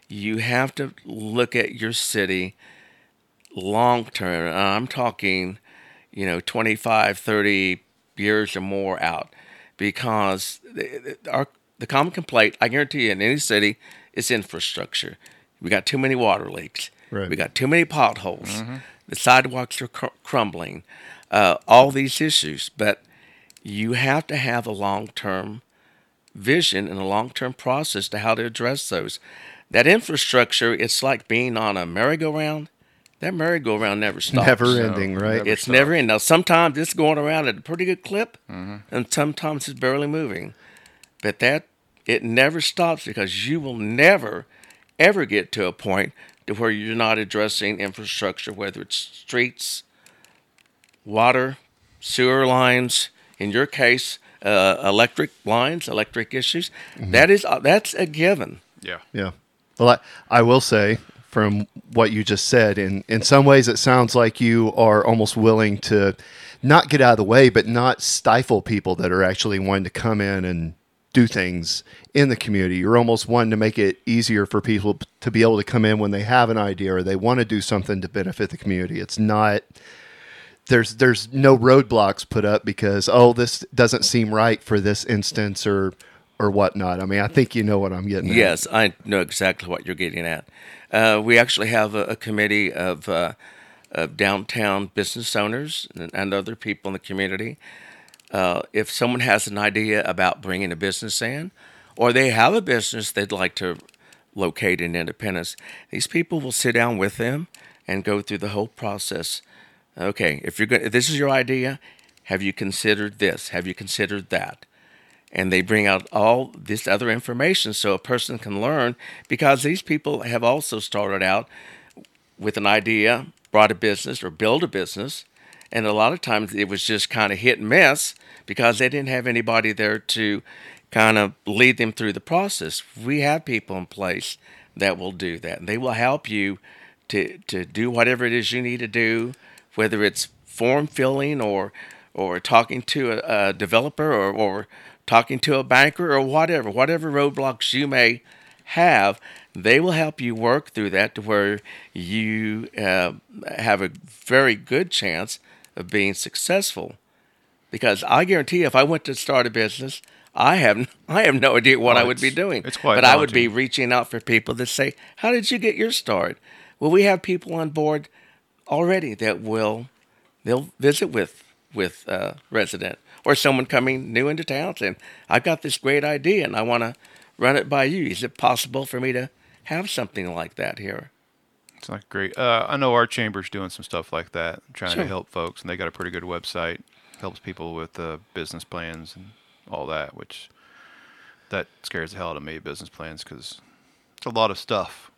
S3: you have to look at your city long term. I'm talking, you know, 25, 30 years or more out because our the common complaint, I guarantee you, in any city, is infrastructure. We got too many water leaks.
S4: Right.
S3: We got too many potholes. The sidewalks are cr- crumbling. Uh, all these issues, but you have to have a long term vision and a long-term process to how to address those. That infrastructure, it's like being on a merry-go-round. That merry-go-round never stops.
S4: Never ending, right?
S2: never
S3: it's
S2: stops.
S3: never ending. Now, sometimes it's going around at a pretty good clip, and sometimes it's barely moving. But that it never stops because you will never, ever get to a point to where you're not addressing infrastructure, whether it's streets, water, sewer lines. In your case, uh, electric lines, electric issues. That is uh, that's a given.
S2: Yeah.
S4: Yeah. Well, I, I will say from what you just said, in, in some ways, it sounds like you are almost willing to not get out of the way, but not stifle people that are actually wanting to come in and do things in the community. You're almost wanting to make it easier for people to be able to come in when they have an idea or they want to do something to benefit the community. It's not there's there's no roadblocks put up because oh this doesn't seem right for this instance or or whatnot. I mean, I think you know what I'm getting at.
S3: Yes, I know exactly what you're getting at. Uh, we actually have a, a committee of, uh, of downtown business owners and, and other people in the community. Uh, if someone has an idea about bringing a business in, or they have a business they'd like to locate in Independence, these people will sit down with them and go through the whole process. Okay, if you're going, if this is your idea, have you considered this? Have you considered that? and they bring out all this other information so a person can learn because these people have also started out with an idea, brought a business or build a business, and a lot of times it was just kind of hit and miss because they didn't have anybody there to kind of lead them through the process. We have people in place that will do that. And they will help you to to do whatever it is you need to do, whether it's form filling or or talking to a, a developer or, or talking to a banker or whatever, whatever roadblocks you may have, they will help you work through that to where you uh, have a very good chance of being successful. Because I guarantee, if I went to start a business, I have <laughs> I have no idea what
S2: Oh,
S3: I would be doing.
S2: it's quite
S3: but I would be reaching out for people that say, "How did you get your start?" Well, we have people on board already that will they'll visit with with uh, resident or someone coming new into town saying, "I've got this great idea and I want to run it by you. Is it possible for me to have something like that here?"
S2: It's not great. Uh, I know our chamber's doing some stuff like that, trying
S3: Sure.
S2: to help folks, and they got a pretty good website. Helps people with uh, business plans and all that, which that scares the hell out of me. Business plans because it's a lot of stuff.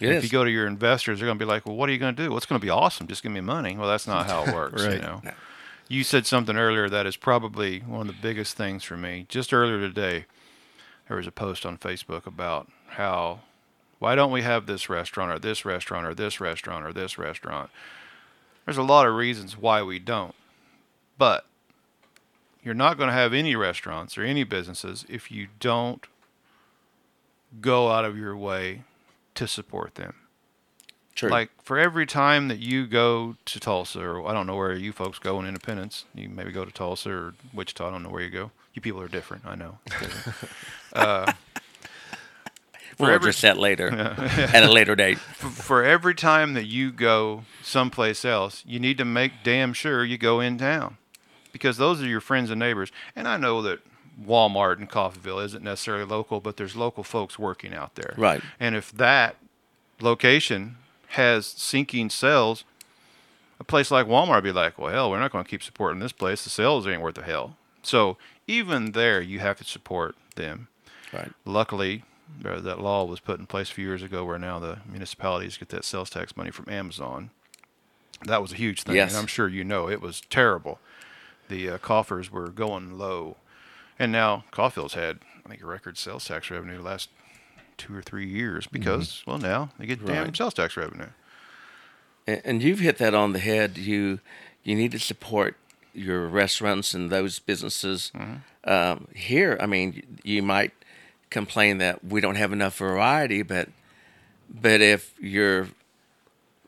S3: It
S2: And
S3: is.
S2: If you go to your investors, they're going to be like, "Well, what are you going to do? What's going to be awesome? Just give me money." Well, that's not how it <laughs> works. You know. You said something earlier that is probably one of the biggest things for me. Just earlier today, there was a post on Facebook about how why don't we have this restaurant or this restaurant or this restaurant or this restaurant? There's a lot of reasons why we don't. But you're not going to have any restaurants or any businesses if you don't go out of your way to support them.
S3: True.
S2: Like for every time that you go to Tulsa, or I don't know where you folks go in Independence, you maybe go to Tulsa or Wichita. I don't know where you go. You people are different. I know. <laughs>
S3: Uh, we'll
S2: every-
S3: address that later <laughs> at a later date. <laughs>
S2: F- for every time that you go someplace else, you need to make damn sure you go in town, because those are your friends and neighbors. And I know that Walmart in Coffeyville isn't necessarily local, but there's local folks working out there.
S3: Right.
S2: And if that location has sinking sales, a place like Walmart would be like, well, hell, we're not going to keep supporting this place. The sales ain't worth a hell. So even there, you have to support them.
S3: Right.
S2: Luckily, uh, that law was put in place a few years ago where now the municipalities get that sales tax money from Amazon. That was a huge thing.
S3: Yes.
S2: And I'm sure you know it was terrible. The uh, coffers were going low. And now Coffeyville's had, I think, a record sales tax revenue the last two or three years because, well, now they get damn
S3: Mm-hmm.
S2: Sales tax revenue.
S3: And, and you've hit that on the head. You you need to support your restaurants and those businesses. Um, here, I mean, you might complain that we don't have enough variety, but but if your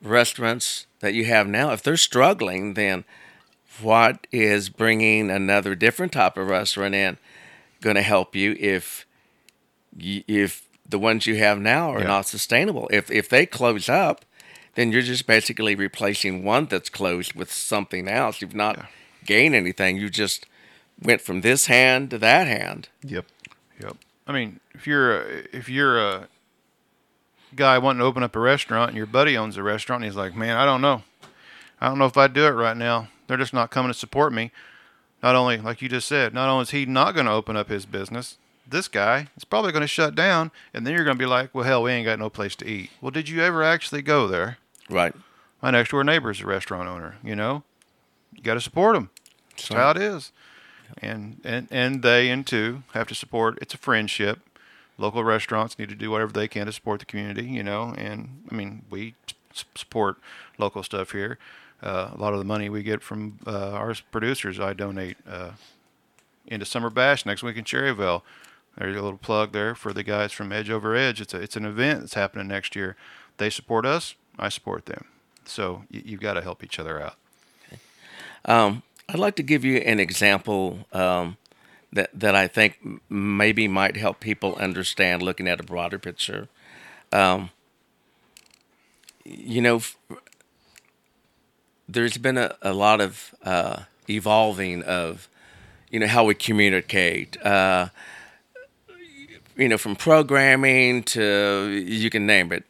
S3: restaurants that you have now, if they're struggling, then what is bringing another different type of restaurant in going to help you if if the ones you have now are
S2: Yeah.
S3: not sustainable? If if they close up, then you're just basically replacing one that's closed with something else. You've not gained anything. You just went from this hand to that hand.
S4: Yep.
S2: Yep. I mean, if you're a, if you're a guy wanting to open up a restaurant and your buddy owns a restaurant and he's like, "Man, I don't know. I don't know if I'd do it right now. They're just not coming to support me." Not only, like you just said, not only is he not going to open up his business, this guy is probably going to shut down, and then you're going to be like, "Well, hell, we ain't got no place to eat." Well, did you ever actually go there?
S3: Right.
S2: My next door neighbor is a restaurant owner. You know, you got to support him. That's how it is. And and and they and two have to support. It's a friendship. Local restaurants need to do whatever they can to support the community. You know, and I mean we support local stuff here. Uh, a lot of the money we get from uh, our producers, I donate uh, into Summer Bash next week in Cherryvale. There's a little plug there for the guys from Edge Over Edge. It's a, it's an event that's happening next year. They support us. I support them. So you, you've got to help each other out.
S3: Um, I'd like to give you an example um, that that I think maybe might help people understand looking at a broader picture. Um, you know, there's been a, a lot of uh, evolving of, you know, how we communicate. Uh, you know, from programming to you can name it,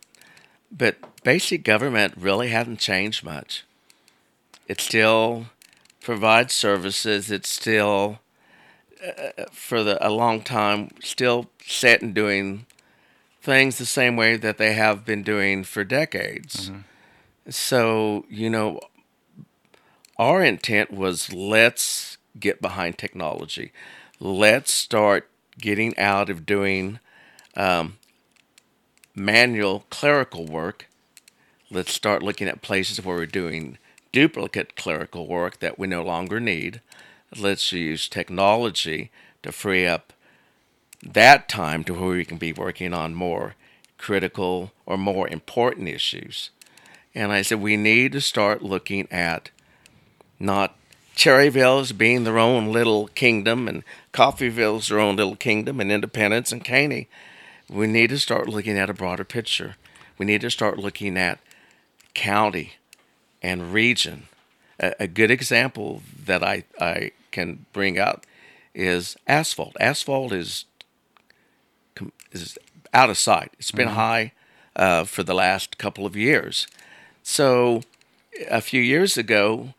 S3: but basic government really hasn't changed much. It still provides services. It's still, uh, for the, a long time, still set and doing things the same way that they have been doing for decades. So, you know, our intent was let's get behind technology. Let's start getting out of doing um, manual clerical work. Let's start looking at places where we're doing duplicate clerical work that we no longer need. Let's use technology to free up that time to where we can be working on more critical or more important issues. And I said, we need to start looking at not Cherryvale's being their own little kingdom and Coffeyville's their own little kingdom and Independence and Caney. We need to start looking at a broader picture. We need to start looking at county and region. A, a good example that I, I can bring out is asphalt. Asphalt is is out of sight. It's been high uh, for the last couple of years. So a few years ago,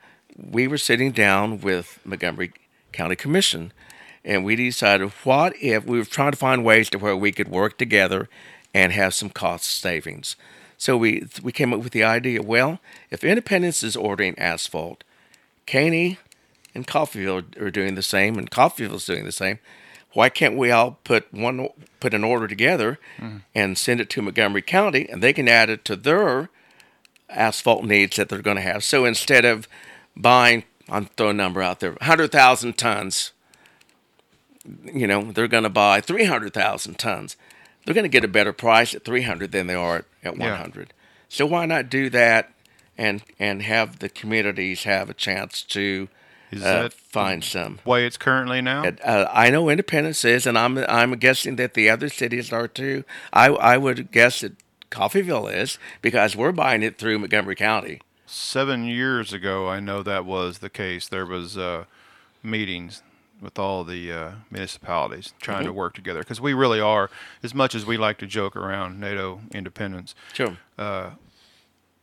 S3: we were sitting down with Montgomery County Commission, and we decided what if we were trying to find ways to where we could work together and have some cost savings. So we we came up with the idea. Well, if Independence is ordering asphalt, Caney and Coffeyville are doing the same, and Coffeyville's doing the same. Why can't we all put one put an order together mm-hmm. and send it to Montgomery County, and they can add it to their asphalt needs that they're going to have. So instead of buying, I'm throwing a number out there, 100,000 tons, you know, they're going to buy 300,000 tons. They're going to get a better price at 300 than they are at, at
S2: Yeah.
S3: 100. So why not do that and and have the communities have a chance to
S2: Is
S3: uh,
S2: that
S3: find some?
S2: way it's currently now?
S3: Uh, I know Independence is, and I'm I'm guessing that the other cities are too. I I would guess that Coffeyville is because we're buying it through Montgomery County.
S2: Seven years ago, I know that was the case. There was uh, meetings with all the uh, municipalities trying to work together because we really are, as much as we like to joke around NATO independence,
S3: Sure,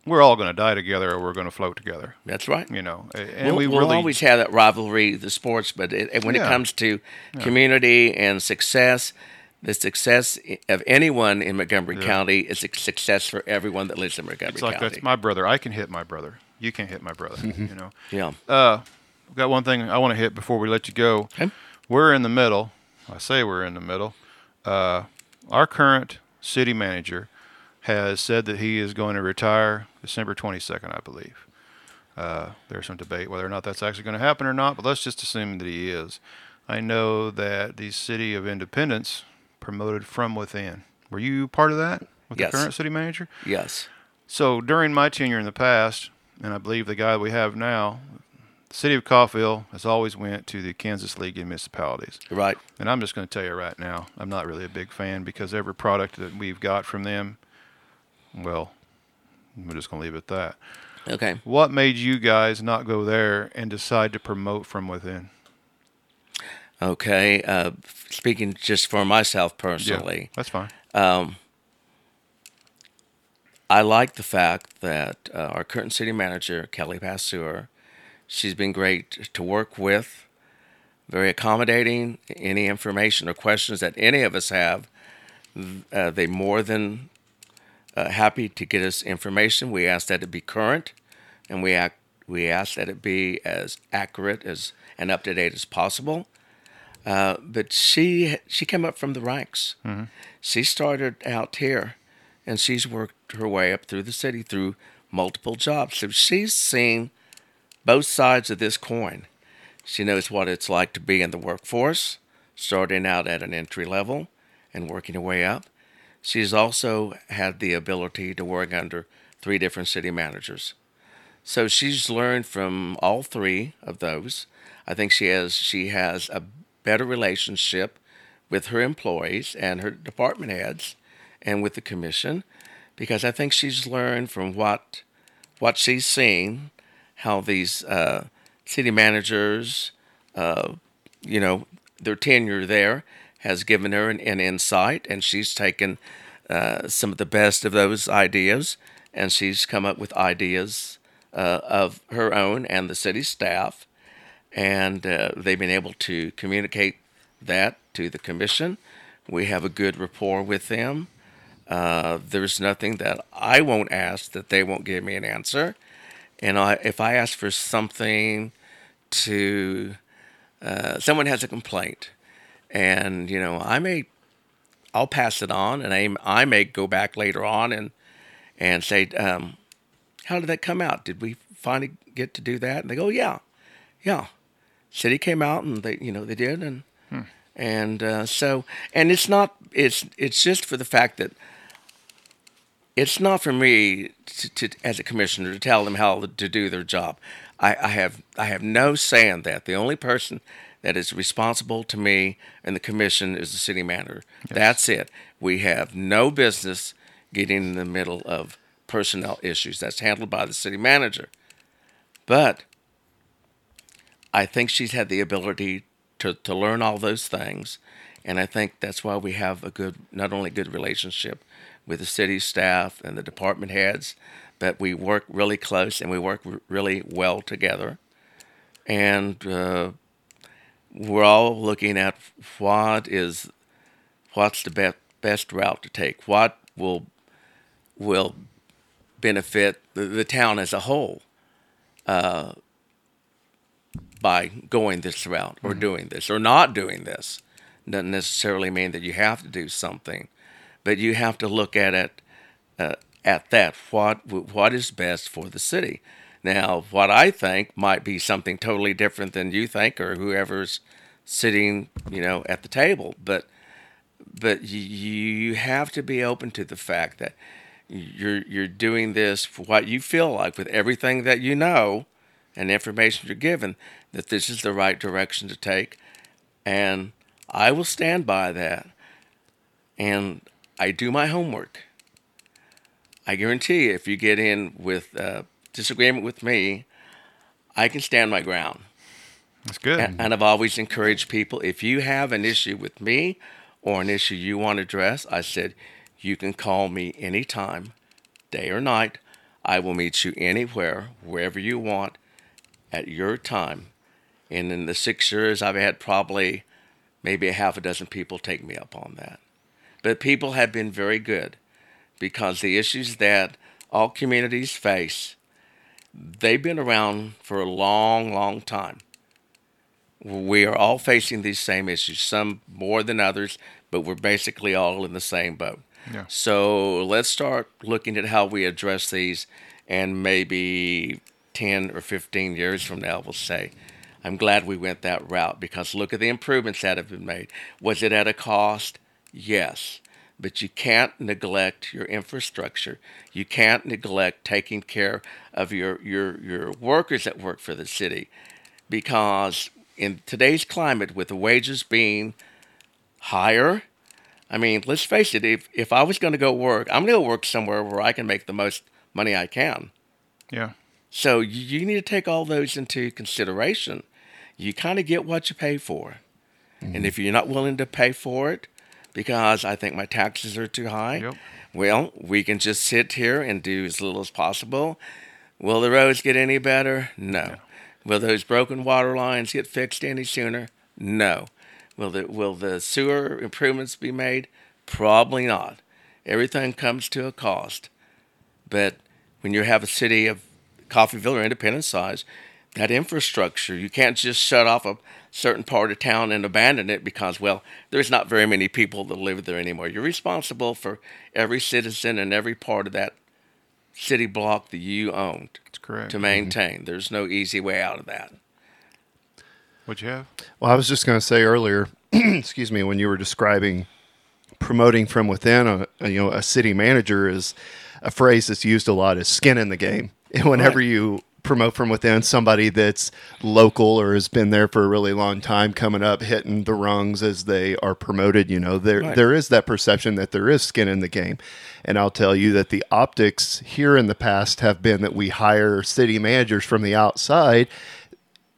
S2: we're all going to die together or we're going to float together.
S3: that's right.
S2: You know, and
S3: we'll,
S2: we really
S3: always have that rivalry, the sports, but it, and when it comes to community and success, the success of anyone in Montgomery County is a success for everyone that lives in Montgomery County.
S2: It's like
S3: County.
S2: that's my brother. I can hit my brother. You can't hit my brother. you know.
S3: yeah.
S2: Uh, I've got one thing I want to hit before we let you go.
S3: Okay.
S2: We're in the middle. I say we're in the middle. Uh, our current city manager has said that he is going to retire December 22nd, I believe. Uh, there's some debate whether or not that's actually going to happen or not, but let's just assume that he is. I know that the city of Independence promoted from within. Were you part of that with
S3: Yes.
S2: the current city manager?
S3: Yes.
S2: So during my tenure in the past, and I believe the guy we have now, the city of Coffeyville has always went to the Kansas League of Municipalities.
S3: Right.
S2: And I'm just going to tell you right now, I'm not really a big fan because every product that we've got from them, well, we're just going to leave it at that.
S3: Okay.
S2: What made you guys not go there and decide to promote from within?
S3: Okay, uh, speaking just for myself personally,
S2: Yeah, that's fine.
S3: I like the fact that uh, our current city manager, Kelly Passauer, she's been great to work with, very accommodating. Any information or questions that any of us have, uh, they more than uh, happy to get us information. We ask that it be current, and we act, we ask that it be as accurate as and up to date as possible. Uh, but she she came up from the ranks. She started out here, and she's worked her way up through the city through multiple jobs. So she's seen both sides of this coin. She knows what it's like to be in the workforce, starting out at an entry level and working her way up. She's also had the ability to work under three different city managers. So she's learned from all three of those. I think she has she has a better relationship with her employees and her department heads and with the commission because I think she's learned from what what she's seen how these uh, city managers, uh, you know, their tenure there has given her an, an insight, and she's taken uh, some of the best of those ideas, and she's come up with ideas uh, of her own and the city staff, and uh, they've been able to communicate that to the commission. We have a good rapport with them. Uh, there's nothing that I won't ask that they won't give me an answer. And I, if I ask for something to, uh, someone has a complaint, and you know, I may, I'll pass it on, and I, I may go back later on and and say, um, how did that come out? Did we finally get to do that? And they go, yeah, yeah. City came out and they, you know, they did, and and uh, so, and it's not, it's it's just for the fact that it's not for me to, to, as a commissioner to tell them how to do their job. I, I have I have no say in that. The only person that is responsible to me and the commission is the city manager. That's it. We have no business getting in the middle of personnel issues. That's handled by the city manager. But I think she's had the ability to, to learn all those things. And I think that's why we have a good, not only good relationship with the city staff and the department heads, but we work really close and we work r- really well together. And uh, we're all looking at what is, what's the best best route to take. What will will benefit the, the town as a whole uh, by going this route or doing this or not doing this. Doesn't necessarily mean that you have to do something, but you have to look at it uh, at that. What what is best for the city? Now, what I think might be something totally different than you think or whoever's sitting, you know, at the table, but but you, you have to be open to the fact that you're you're doing this for what you feel like with everything that you know and information you're given that this is the right direction to take and I will stand by that and I do my homework. I guarantee you, if you get in with uh, disagreement with me, I can stand my ground.
S2: That's good.
S3: A- And I've always encouraged people if you have an issue with me or an issue you want to address, I said, you can call me anytime, day or night. I will meet you anywhere, wherever you want, at your time. And in the six years, I've had probably maybe a half a dozen people take me up on that. But people have been very good because the issues that all communities face, they've been around for a long, long time we are all facing these same issues, some more than others, but we're basically all in the same boat.
S2: Yeah.
S3: So let's start looking at how we address these, and maybe 10 or 15 years from now, we'll say, I'm glad we went that route because look at the improvements that have been made. Was it at a cost? Yes. But you can't neglect your infrastructure. You can't neglect taking care of your, your, your workers that work for the city because in today's climate, with the wages being higher, I mean, let's face it, if, if I was going to go work, I'm going to work somewhere where I can make the most money I can.
S2: Yeah.
S3: So you, need to take all those into consideration. You kind of get what you pay for. And mm-hmm. if you're not willing to pay for it because I think my taxes are too high,
S2: Yep.
S3: well, we can just sit here and do as little as possible. Will the roads get any better? No. Will those broken water lines get fixed any sooner? No. Will the will the sewer improvements be made? Probably not. Everything comes to a cost. But when you have a city of Coffeyville or Independence size, that infrastructure, you can't just shut off a certain part of town and abandon it because, well, there's not very many people that live there anymore. You're responsible for every citizen and every part of that city block that you owned
S2: That's correct.
S3: to mm-hmm. maintain. There's no easy way out of that.
S2: What'd you have?
S4: Well, I was just going to say earlier, <clears throat> excuse me, when you were describing promoting from within, a, a, you know, a city manager is a phrase that's used a lot is skin in the game. And <laughs> whenever
S3: Right.
S4: you promote from within somebody that's local or has been there for a really long time coming up hitting the rungs as they are promoted you know there
S3: Right.
S4: there is that perception that there is skin in the game and I'll tell you that the optics here in the past have been that we hire city managers from the outside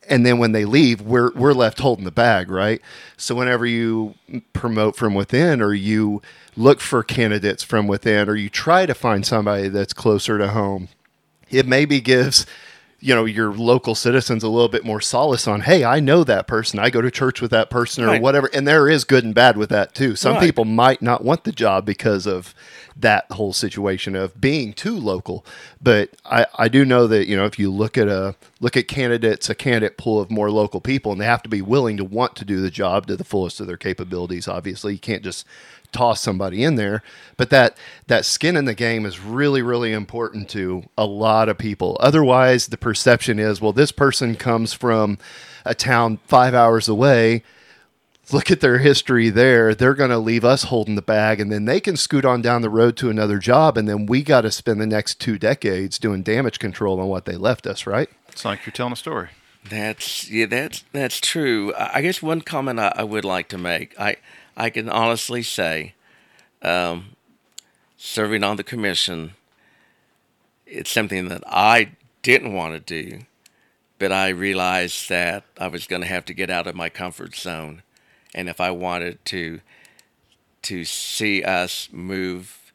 S4: and then when they leave, we're we're left holding the bag, right? So whenever you promote from within, or you look for candidates from within, or you try to find somebody that's closer to home, it maybe gives you know your local citizens a little bit more solace on hey i know that person. I go to church with that person or
S3: Right.
S4: whatever. And there is good and bad with that too. Some
S3: Right.
S4: people might not want the job because of that whole situation of being too local. But i i do know that you know if you look at a look at candidates a candidate pool of more local people and they have to be willing to want to do the job to the fullest of their capabilities obviously. You can't just toss somebody in there but that that skin in the game is really really important to a lot of people otherwise the perception is well this person comes from a town 5 hours away look at their history there they're going to leave us holding the bag and then they can scoot on down the road to another job and then we got to spend the next 2 decades doing damage control on what they left us right
S2: It's like you're telling a story.
S3: That's yeah, that's that's true. I I guess one comment I, I would like to make. I I can honestly say, um, serving on the commission, it's something that I didn't want to do, but I realized that I was going to have to get out of my comfort zone, and if I wanted to to see us move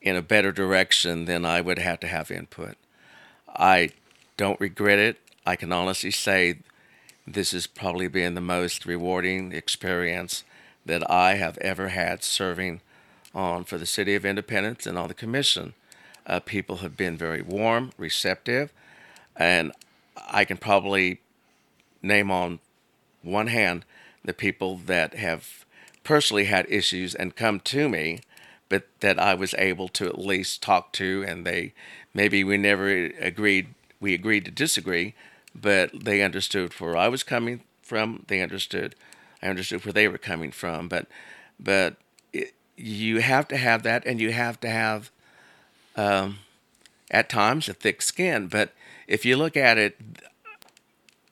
S3: in a better direction, then I would have to have input. I don't regret it. I can honestly say this has probably been the most rewarding experience that I have ever had serving on for the City of Independence and on the Commission. Uh, people have been very warm, receptive, and I can probably name on one hand the people that have personally had issues and come to me, but that I was able to at least talk to, and they maybe we never agreed, we agreed to disagree, but they understood where I was coming from. They understood, I understood where they were coming from, but but it, you have to have that, and you have to have um, at times a thick skin. But if you look at it,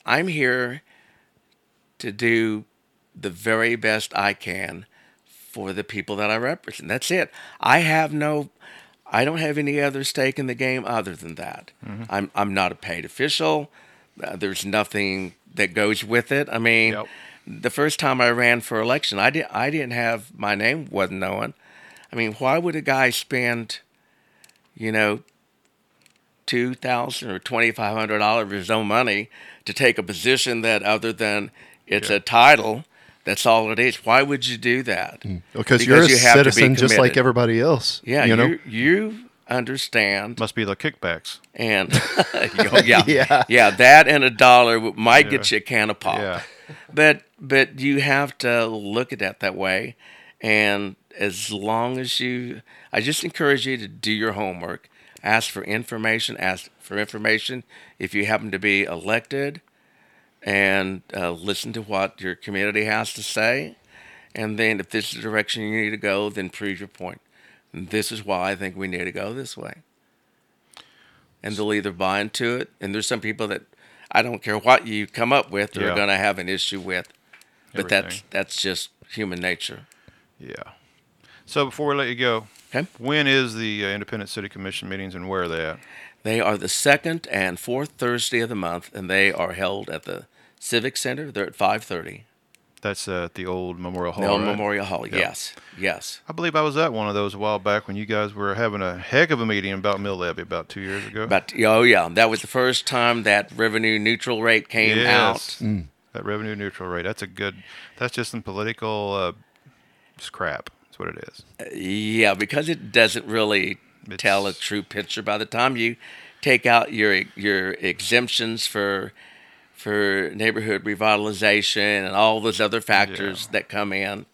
S3: I'm here to do the very best I can for the people that I represent. That's it. I have no I don't have any other stake in the game other than that. I'm I'm not a paid official. Uh, there's nothing that goes with it. I mean,
S2: Yep.
S3: The first time I ran for election, I didn't I didn't have my name wasn't known. I mean, why would a guy spend, you know, two thousand or twenty five hundred dollars of his own money to take a position that other than it's
S2: Yeah.
S3: a title, that's all it is. Why would you do that? Mm.
S4: because, you're a
S3: you have to be
S4: citizen just like everybody else
S3: Yeah,
S4: you know
S3: you you understand
S2: Must be the kickbacks.
S3: and <laughs> <laughs> yeah,
S4: Yeah.
S3: yeah, that and a dollar w- might get you a can of pop.
S2: Yeah.
S3: But but you have to look at that that way, and as long as you, I just encourage you to do your homework. Ask for information. Ask for information if you happen to be elected, and uh, listen to what your community has to say. And then, if this is the direction you need to go, then prove your point. This is why I think we need to go this way. And they'll either buy into it, and there's some people that I don't care what you come up with, they're
S2: Yeah.
S3: going to have an issue with. But that's that's just human nature.
S2: Yeah. So before we let you go,
S3: Okay.
S2: when is the uh, Independent City Commission meetings and where are they at?
S3: They are the second and fourth Thursday of the month, and they are held at the Civic Center. They're at 5:30.
S2: That's uh, at the old Memorial Hall.
S3: The old
S2: right?
S3: Memorial Hall. Yes, yes.
S2: I believe I was at one of those a while back when you guys were having a heck of a meeting about mill levy about two years ago.
S3: But oh yeah, that was the first time that revenue neutral rate came out.
S2: yes, that revenue neutral rate. That's a good. That's just some political uh, scrap. That's what it is.
S3: Yeah, because it doesn't really tell a true picture. By the time you take out your your exemptions for for neighborhood revitalization and all those other factors
S2: Yeah.
S3: that come in,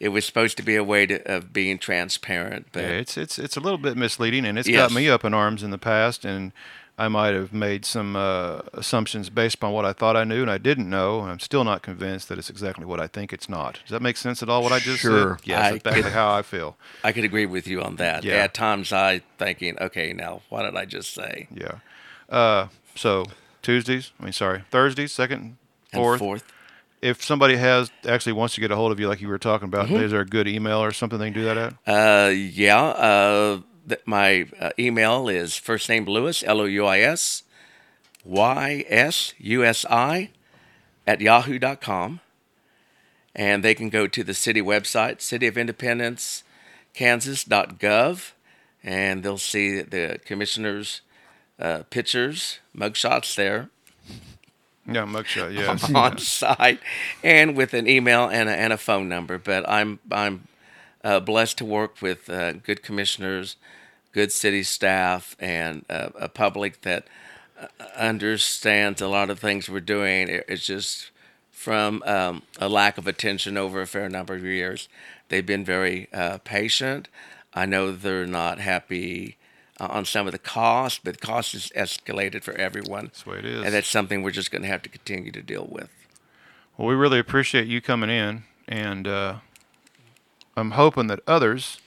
S3: it was supposed to be a way to, of being transparent. But
S2: Yeah, it's it's it's a little bit misleading, and it's
S3: Yes.
S2: got me up in arms in the past, and I might have made some uh, assumptions based upon what I thought I knew and I didn't know. and I'm still not convinced that it's exactly what I think it's not. Does that make sense at all? What I just
S4: Sure.
S2: said? Yes, exactly
S3: could-
S2: how I feel.
S3: I could agree with you on that.
S2: Yeah.
S3: At times, I thinking, okay, now what did I just say?
S2: Yeah. Uh, so Tuesdays, I mean, sorry, Thursdays, second,
S3: And
S2: fourth.
S3: fourth.
S2: If somebody has actually wants to get a hold of you, like you were talking about,
S3: Mm-hmm.
S2: is there a good email or something they can do that at?
S3: Uh, yeah. Uh, th- my uh, email is first name Louis L O U I S Y S U S I at yahoo.com. And they can go to the city website, City of Independence, Kansas.gov, and they'll see the commissioner's uh, pictures, mugshots there
S2: Yeah, mugshot. Yes. <laughs>
S3: on site, and with an email and a, and a phone number. But I'm I'm uh, blessed to work with uh, good commissioners, good city staff, and uh, a public that uh, understands a lot of things we're doing. It- It's just from um, a lack of attention over a fair number of years. They've been very uh, patient. I know they're not happy uh, on some of the cost, but the cost is escalated for everyone.
S2: That's the way it is.
S3: And that's something we're just going to have to continue to deal with.
S2: Well, we really appreciate you coming in, and uh, I'm hoping that others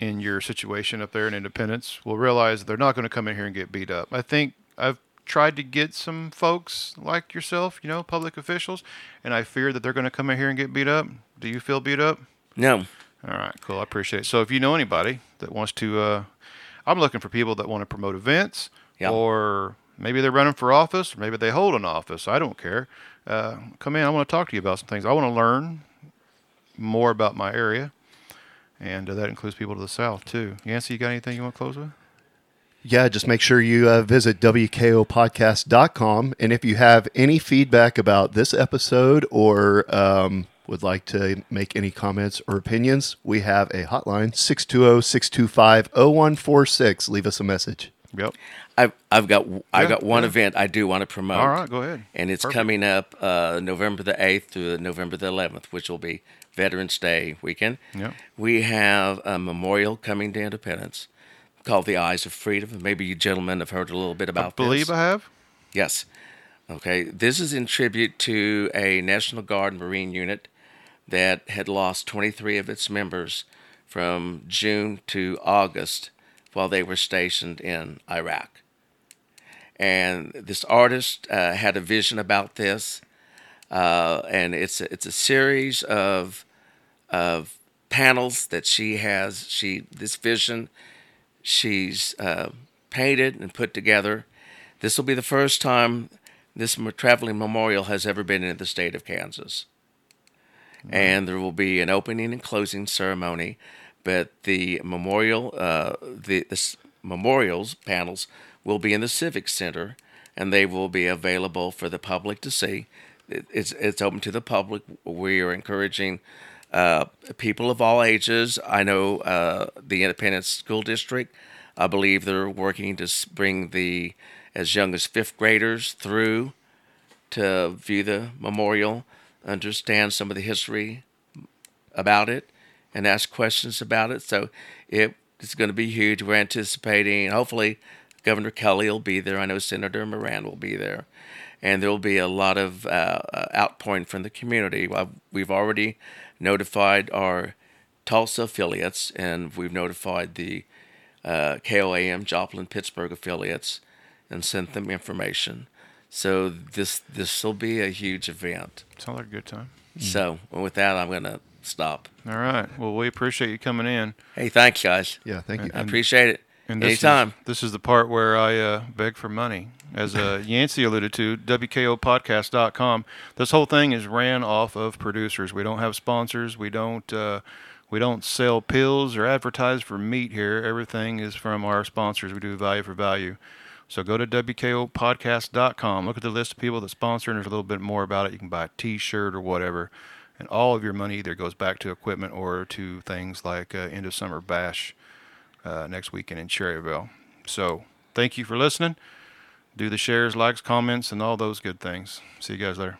S2: in your situation up there in Independence will realize they're not going to come in here and get beat up. I think I've tried to get some folks like yourself, you know, public officials, and I fear that they're going to come in here and get beat up. Do you feel beat up?
S3: No,
S2: All right, cool. I appreciate it. So if you know anybody that wants to, uh, I'm looking for people that want to promote events,
S3: Yeah.
S2: or maybe they're running for office, or maybe they hold an office. I don't care. Uh, come in. I want to talk to you about some things. I want to learn more about my area, and uh, that includes people to the south too. Yancey, you got anything you want to close with?
S4: Yeah, just make sure you uh, visit WKOpodcast.com. And if you have any feedback about this episode or um, would like to make any comments or opinions, we have a hotline 620 625 0146. Leave us a message.
S2: Yep.
S3: I've I've got I've
S2: Yeah,
S3: got one
S2: yeah.
S3: event I do want to promote.
S2: All right, go ahead.
S3: And it's
S2: Perfect.
S3: coming up uh, November the eighth through November the eleventh, which will be Veterans Day weekend.
S2: Yep.
S3: We have a memorial coming to Independence called the Eyes of Freedom. Maybe you gentlemen have heard a little bit about.
S2: I
S3: about
S2: believe
S3: this.
S2: I have.
S3: Yes. Okay. This is in tribute to a National Guard Marine unit that had lost 23 of its members from June to August while they were stationed in Iraq. And this artist uh, had a vision about this, uh, and it's a, it's a series of of panels that she has. She this vision she's uh, painted and put together. This will be the first time this traveling memorial has ever been in the state of Kansas. And there will be an opening and closing ceremony, but the memorial, uh, the, the memorials panels will be in the Civic Center, and they will be available for the public to see. It's it's open to the public. We are encouraging uh, people of all ages. I know uh, the Independence School District. I believe they're working to bring the as young as fifth graders through to view the memorial, understand some of the history about it, and ask questions about it. So it, it's going to be huge. We're anticipating, hopefully, Governor Kelly will be there. I know Senator Moran will be there. And there will be a lot of uh, uh, outpouring from the community. We've already notified our Tulsa affiliates, and we've notified the uh, KOAM Joplin Pittsburg affiliates, and sent them information. So this this will be a huge event.
S2: Sounds like a good time.
S3: So with that, I'm gonna stop.
S2: All right. Well, we appreciate you coming in.
S3: Hey, thanks, guys.
S4: Yeah, thank you.
S3: I appreciate it.
S2: And this
S3: Anytime.
S2: Is, this is the part where I uh, beg for money. As uh, <laughs> Yancey alluded to, WKOpodcast.com. This whole thing is ran off of producers. We don't have sponsors. We don't uh, we don't sell pills or advertise for meat here. Everything is from our sponsors. We do value for value. So go to WKOpodcast.com. Look at the list of people that sponsor, and there's a little bit more about it. You can buy a T-shirt or whatever, and all of your money either goes back to equipment or to things like uh, end of summer bash uh, next weekend in Cherryvale. So thank you for listening. Do the shares, likes, comments, and all those good things. See you guys later.